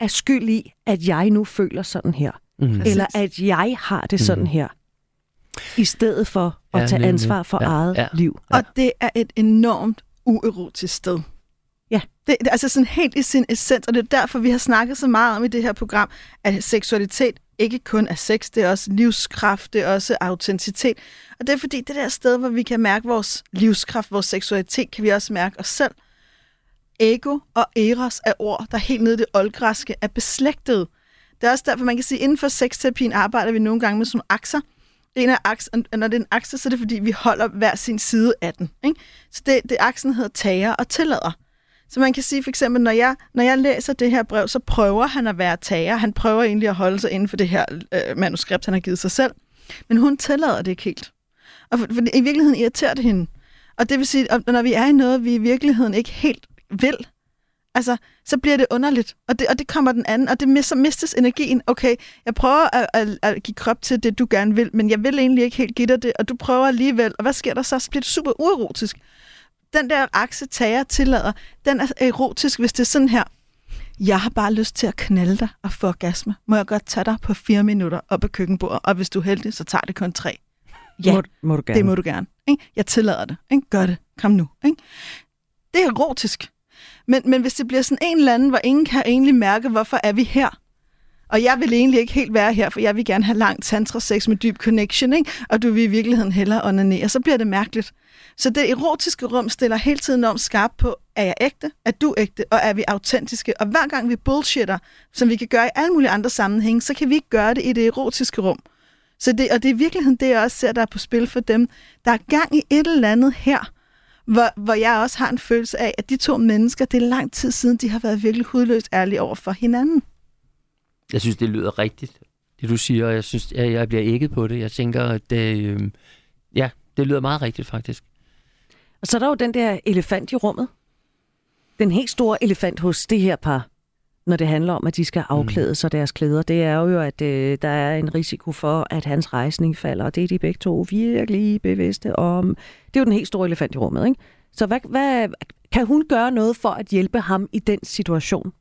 er skyld i, at jeg nu føler sådan her.
Mm.
Præcis.
Eller at jeg har det sådan
Mhm.
her. I stedet for at
Ja,
tage
nemlig.
ansvar for
Ja,
eget
ja.
liv.
Og det er et enormt uerotisk sted.
Ja.
Det, det er altså sådan helt i sin essens, og det er derfor, vi har snakket så meget om i det her program, at seksualitet ikke kun er sex, det er også livskraft, det er også autenticitet. Og det er fordi, det der sted, hvor vi kan mærke vores livskraft, vores seksualitet, kan vi også mærke os selv. Ego og eros er ord, der helt nede i det oldgræske er beslægtet. Det er også derfor, man kan sige, at inden for sexterapien arbejder vi nogle gange med sådan nogle akser. En af aks, og når det er en akse, så er det fordi, vi holder hver sin side af den. Ikke? Så det, det aksen hedder tager og tillader. Så man kan sige for eksempel, når jeg, når jeg læser det her brev, så prøver han at være tager. Han prøver egentlig at holde sig inden for det her øh, manuskript, han har givet sig selv. Men hun tillader det ikke helt. Og for, for i virkeligheden irriterer det hende. Og det vil sige, at når vi er i noget, vi i virkeligheden ikke helt vil, altså, så bliver det underligt. Og det, og det kommer den anden, og det mister, mistes energien. Okay, jeg prøver at, at, at give krop til det, du gerne vil, men jeg vil egentlig ikke helt give dig det, og du prøver alligevel. Og hvad sker der så? Så bliver det super uerotisk. Den der akse tager tillader, den er erotisk, hvis det er sådan her. Jeg har bare lyst til at knalde dig og få orgasme. Må jeg godt tage dig på fire minutter op ad køkkenbordet, og hvis du er heldig, så tager det kun tre. Ja,
Må, må du gerne.
det må du gerne. Ikke? Jeg tillader det. Ikke? Gør det. Kom nu. Ikke? Det er erotisk. Men, men hvis det bliver sådan en eller anden, hvor ingen kan egentlig mærke, hvorfor er vi her? Og jeg vil egentlig ikke helt være her, for jeg vil gerne have langt tantra-sex med dyb connection, ikke? og du vil i virkeligheden hellere onanere, så bliver det mærkeligt. Så det erotiske rum stiller hele tiden om skarp på, er jeg ægte, er du ægte, og er vi autentiske? Og hver gang vi bullshitter, som vi kan gøre i alle mulige andre sammenhænge, så kan vi ikke gøre det i det erotiske rum. Så det, og det er i virkeligheden det, jeg også ser, der er på spil for dem. Der er gang i et eller andet her, hvor, hvor jeg også har en følelse af, at de to mennesker, det er lang tid siden, de har været virkelig hudløst ærlige over for hinanden.
Jeg synes, det lyder rigtigt, det du siger, og jeg synes, jeg, jeg bliver ægget på det. Jeg tænker, at det, øh, ja, det lyder meget rigtigt, faktisk.
Og så er der jo den der elefant i rummet. Den helt store elefant hos det her par. Når det handler om, at de skal afklæde sig deres klæder, det er jo, at øh, der er en risiko for, at hans rejsning falder, og det er de begge to virkelig bevidste om. Det er jo den helt store elefant i rummet, ikke? Så hvad, hvad, kan hun gøre noget for at hjælpe ham i den situation?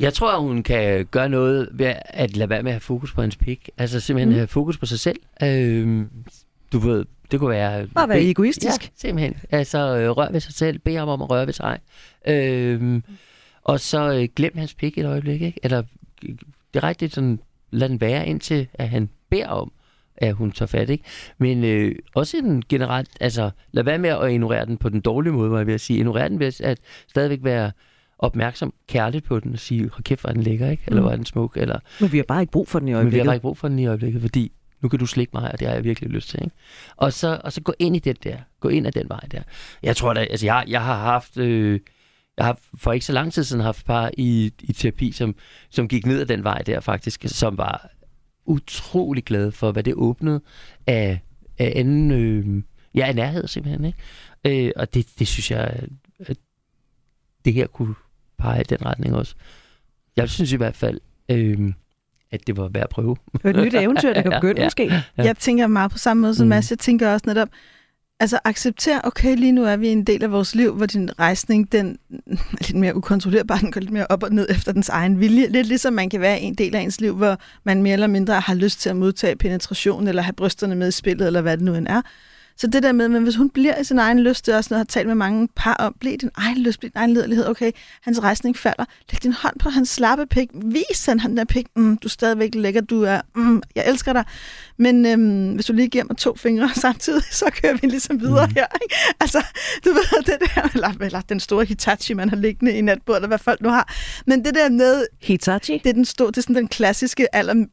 Jeg tror, at hun kan gøre noget ved at lade være med at have fokus på hans pik. Altså simpelthen mm. have fokus på sig selv. Øh, du ved, det kunne være...
Bare være egoistisk.
Ja, simpelthen. Altså øh, rør ved sig selv, bed ham om at røre ved sig. Øh, og så øh, glem hans pik et øjeblik, ikke? Eller direkte sådan, lad den være indtil, at han beder om, at hun tager fat, ikke? Men øh, også en generelt, altså, lad være med at ignorere den på den dårlige måde, må jeg vil sige. Ignorere den ved at stadigvæk være opmærksom kærligt på den og sige, hold kæft, hvor den lækker, ikke? Eller mm. hvor er den smuk, eller...
Men vi har bare ikke brug for den i øjeblikket.
Men vi har bare ikke brug for den i øjeblikket, fordi nu kan du slikke mig, og det har jeg virkelig lyst til. Ikke? Og, så, og så gå ind i det der. Gå ind ad den vej der. Jeg tror da, altså jeg, jeg har haft... Øh, jeg har for ikke så lang tid siden haft par i, i terapi, som, som gik ned ad den vej der faktisk, som var utrolig glade for, hvad det åbnede af, af anden, øh, ja, af nærhed simpelthen. Ikke? Øh, og det, det synes jeg, at det her kunne pege i den retning også. Jeg synes i hvert fald, øh, at det var værd at prøve.
Det er et nyt eventyr, der kan begynde ja, måske.
Ja. Jeg tænker meget på samme måde som mm. Mads. Jeg tænker også netop, altså acceptere, okay, lige nu er vi en del af vores liv, hvor din rejsning, den er lidt mere ukontrollerbar, den går lidt mere op og ned efter dens egen vilje. Lidt ligesom man kan være en del af ens liv, hvor man mere eller mindre har lyst til at modtage penetration, eller have brysterne med i spillet, eller hvad det nu end er. Så det der med, men hvis hun bliver i sin egen lyst, det er også noget, jeg har talt med mange par om, bliv din egen lyst, bliv din egen lederlighed, okay, hans rejsning falder, læg din hånd på hans slappe pik, vis han den der pik, mm, du er stadigvæk lækker, du er, mm, jeg elsker dig, men øhm, hvis du lige giver mig to fingre samtidig, så kører vi ligesom videre mm. her, ikke? Altså, du ved, det der, eller, eller den store Hitachi, man har liggende i natbordet, eller hvad folk nu har, men det der med...
Hitachi?
Det er, den store, det er sådan den klassiske, aller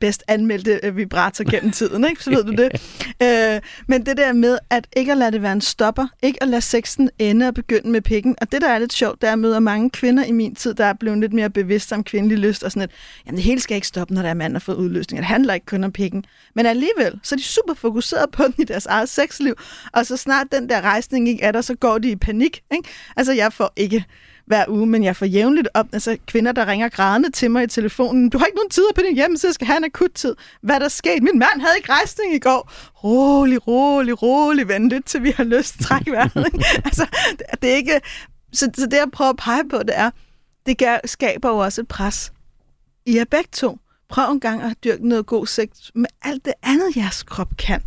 bedst anmeldte øh, vibrator gennem tiden, ikke? Så ved du det. øh, men det der der med at ikke at lade det være en stopper, ikke at lade sexen ende og begynde med pikken. Og det, der er lidt sjovt, det er at møde mange kvinder i min tid, der er blevet lidt mere bevidste om kvindelig lyst, og sådan at, jamen det hele skal ikke stoppe, når der er mand, der har fået udløsning. Det handler ikke kun om pikken. Men alligevel, så er de super fokuseret på den i deres eget sexliv, og så snart den der rejsning ikke er der, så går de i panik. Ikke? Altså, jeg får ikke hver uge, men jeg får jævnligt op, altså kvinder, der ringer grædende til mig i telefonen. Du har ikke nogen tid på din hjemmeside, jeg skal have en akut tid. Hvad er der sket? Min mand havde ikke rejsning i går. Rolig, rolig, rolig, vent Lidt til vi har lyst til trække vejret. altså, det er ikke... Så, så det, jeg prøver at pege på, det er, det gør, skaber jo også et pres. I er begge to. Prøv en gang at dyrke noget god sex med alt det andet, jeres krop kan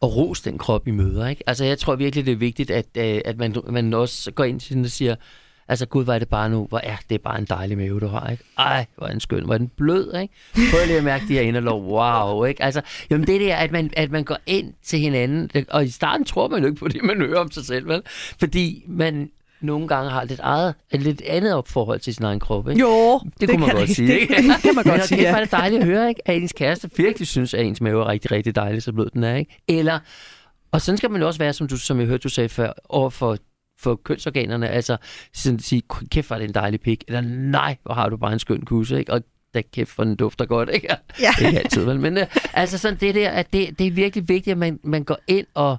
og ros den krop, I møder. Ikke? Altså, jeg tror virkelig, det er vigtigt, at, øh, at man, man også går ind til den og siger, Altså, gud, hvor er det bare nu, hvor er det bare en dejlig mave, du har, ikke? Ej, hvor er den skøn, hvor er den blød, ikke? Prøv lige at mærke de her inderlov, wow, ikke? Altså, jamen det der, at man, at man går ind til hinanden, og i starten tror man jo ikke på det, man hører om sig selv, vel? Fordi man nogle gange har lidt, eget, et lidt andet forhold til sin egen krop, ikke?
Jo,
det, det kunne man godt sige, ikke?
Det kan man godt sige,
ja. det er dejligt at høre, ikke? At ens kæreste virkelig synes, at ens mave er rigtig, rigtig dejlig, så blød den er, ikke? Eller, og sådan skal man også være, som, du, som jeg hørte, du sagde før, over for for kønsorganerne, altså sådan at sige, kæft, hvor er det en dejlig pik, eller nej, hvor har du bare en skøn kusse, ikke? Og da kæft, for den dufter godt, ikke? Ja. Ikke altid, vel? Men uh, altså sådan det der, at det, det er virkelig vigtigt, at man, man går ind og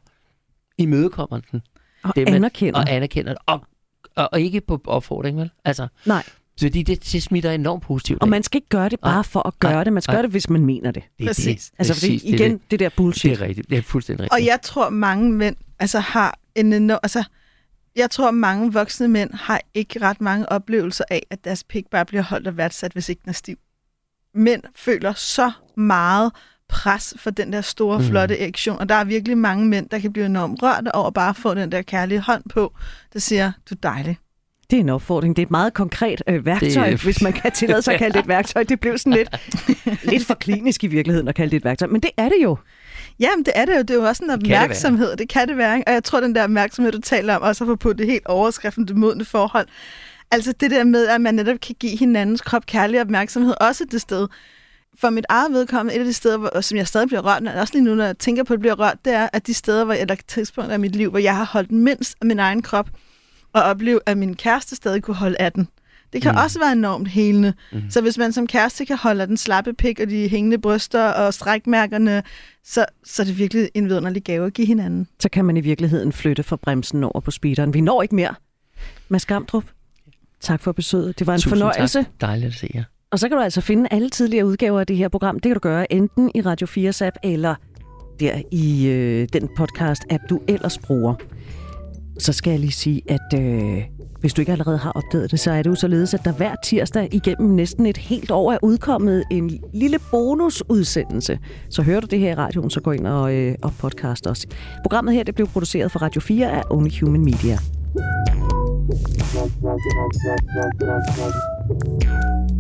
imødekommer den.
Og
det,
man, anerkender.
Og anerkender og, og, og ikke på opfordring, vel? Altså,
Nej.
Fordi det, det smitter enormt positivt.
Og man skal ikke gøre det bare for at gøre det. Man skal gøre det, hvis man mener det.
det
Præcis.
Det,
altså, fordi, det, igen, det, det der bullshit.
Det er rigtigt. Det er fuldstændig rigtigt.
Og jeg tror, mange mænd altså, har en enorm... Altså, jeg tror, mange voksne mænd har ikke ret mange oplevelser af, at deres pik bare bliver holdt og værdsat, hvis ikke den er stiv. Mænd føler så meget pres for den der store, mm. flotte erektion, og der er virkelig mange mænd, der kan blive enormt rørt over bare at få den der kærlige hånd på, der siger, du er dejlig.
Det er en opfordring. Det er et meget konkret øh, værktøj, det... hvis man kan tillade sig at kalde det et værktøj. Det blev sådan lidt, lidt for klinisk i virkeligheden at kalde det et værktøj, men det er det jo.
Jamen, det er det jo. Det er jo også en opmærksomhed. Det kan det, kan det være. Ikke? Og jeg tror, den der opmærksomhed, du taler om, også har på det helt overskriften, det modne forhold. Altså det der med, at man netop kan give hinandens krop kærlig opmærksomhed, også det sted. For mit eget vedkommende, et af de steder, hvor, som jeg stadig bliver rørt, og også lige nu, når jeg tænker på, at det bliver rørt, det er, at de steder, hvor, eller tidspunkter i mit liv, hvor jeg har holdt mindst af min egen krop, og opleve, at min kæreste stadig kunne holde af den. Det kan mm. også være enormt helende. Mm. Så hvis man som kæreste kan holde den slappe pik og de hængende bryster og strækmærkerne, så, så er det virkelig en vidunderlig gave at give hinanden.
Så kan man i virkeligheden flytte fra bremsen over på speederen. Vi når ikke mere. Mads Gamdrup, Tak for besøget. Det var en
Tusind
fornøjelse.
Tak. Dejligt at se jer.
Og så kan du altså finde alle tidligere udgaver af det her program. Det kan du gøre enten i Radio 4's app, eller der i øh, den podcast-app, du ellers bruger. Så skal jeg lige sige, at øh, hvis du ikke allerede har opdaget det, så er det jo således, at der hver tirsdag igennem næsten et helt år er udkommet en lille bonusudsendelse. Så hører du det her i radioen, så gå ind og, øh, og podcast os. Programmet her det blev produceret for Radio 4 af Only Human Media.